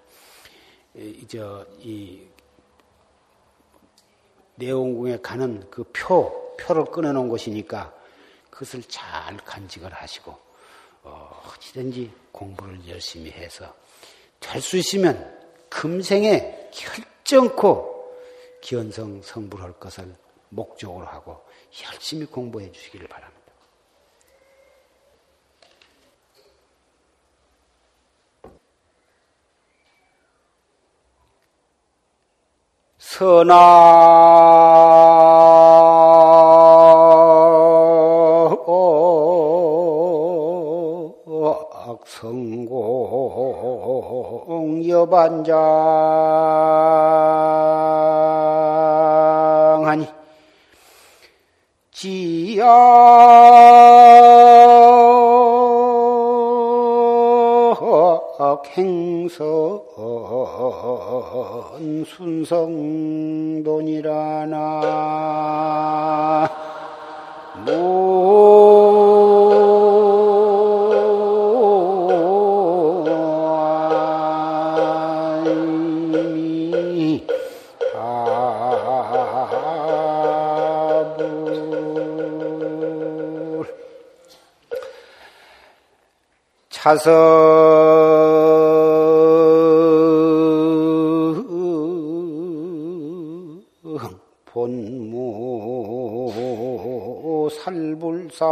이제 이 내용궁에 가는 그 표, 표를 끊어놓은 것이니까 그것을 잘 간직을 하시고 어, 어찌든지 공부를 열심히 해서 될 수 있으면 금생에 결정코 기원성 성불할 것을 목적으로 하고 열심히 공부해 주시기를 바랍니다. 선아 악성공 여반장 행선 순성돈이라나. 차서 본무 살불사하니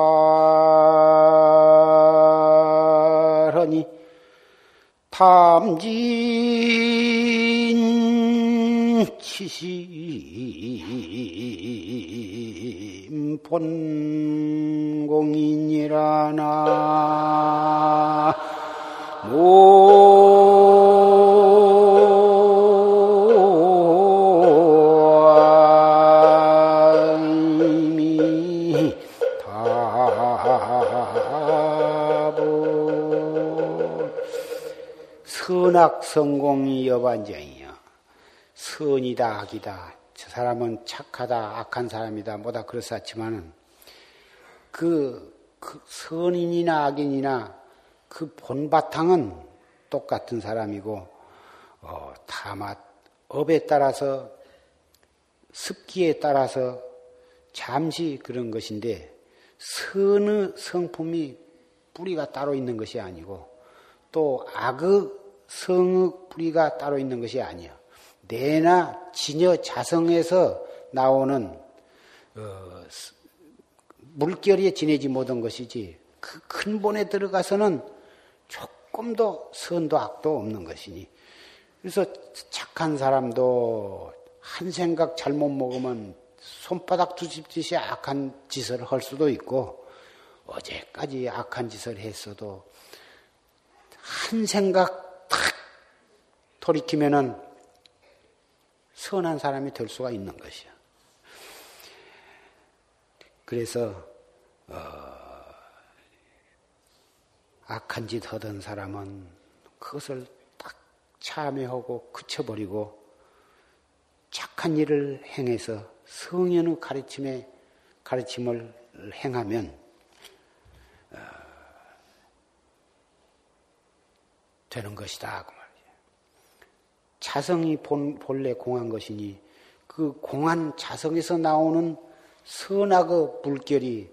탐진 치심 본공인이라나 선악 성공이 여반쟁이여. 선이다 악이다. 저 사람은 착하다 악한 사람이다. 뭐다 그렇사지만은 그, 그 선인이나 악인이나 그 본바탕은 똑같은 사람이고 어, 다만 업에 따라서 습기에 따라서 잠시 그런 것인데 선의 성품이 뿌리가 따로 있는 것이 아니고 또 악의 성의 뿌리가 따로 있는 것이 아니요. 내나 진여 자성에서 나오는 어, 물결에 지내지 못한 것이지 그 근본에 들어가서는 조금 더 선도 악도 없는 것이니 그래서 착한 사람도 한 생각 잘못 먹으면 손바닥 두집듯이 악한 짓을 할 수도 있고 어제까지 악한 짓을 했어도 한 생각 탁 돌이키면은 선한 사람이 될 수가 있는 것이야. 그래서 어, 악한 짓 하던 사람은 그것을 딱 참여하고 그쳐버리고 착한 일을 행해서 성현의 가르침에 가르침을 행하면 어, 되는 것이다 그 말이에요. 자성이 본, 본래 공한 것이니 그 공한 자성에서 나오는 선악의 물결이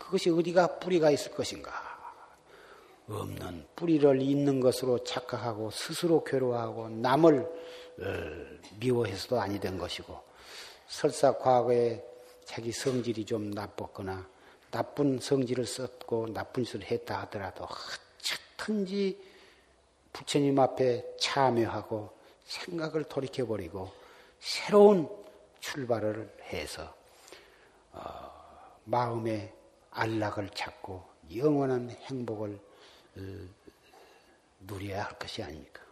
그것이 어디가 뿌리가 있을 것인가? 없는 뿌리를 있는 것으로 착각하고 스스로 괴로워하고 남을 어, 미워해서도 아니 된 것이고 설사 과거에 자기 성질이 좀 나빴거나 나쁜 성질을 썼고 나쁜 짓을 했다 하더라도 어쨌든지 부처님 앞에 참여하고 생각을 돌이켜버리고 새로운 출발을 해서 어, 마음의 안락을 찾고 영원한 행복을 어, 누려야 할 것이 아닙니까?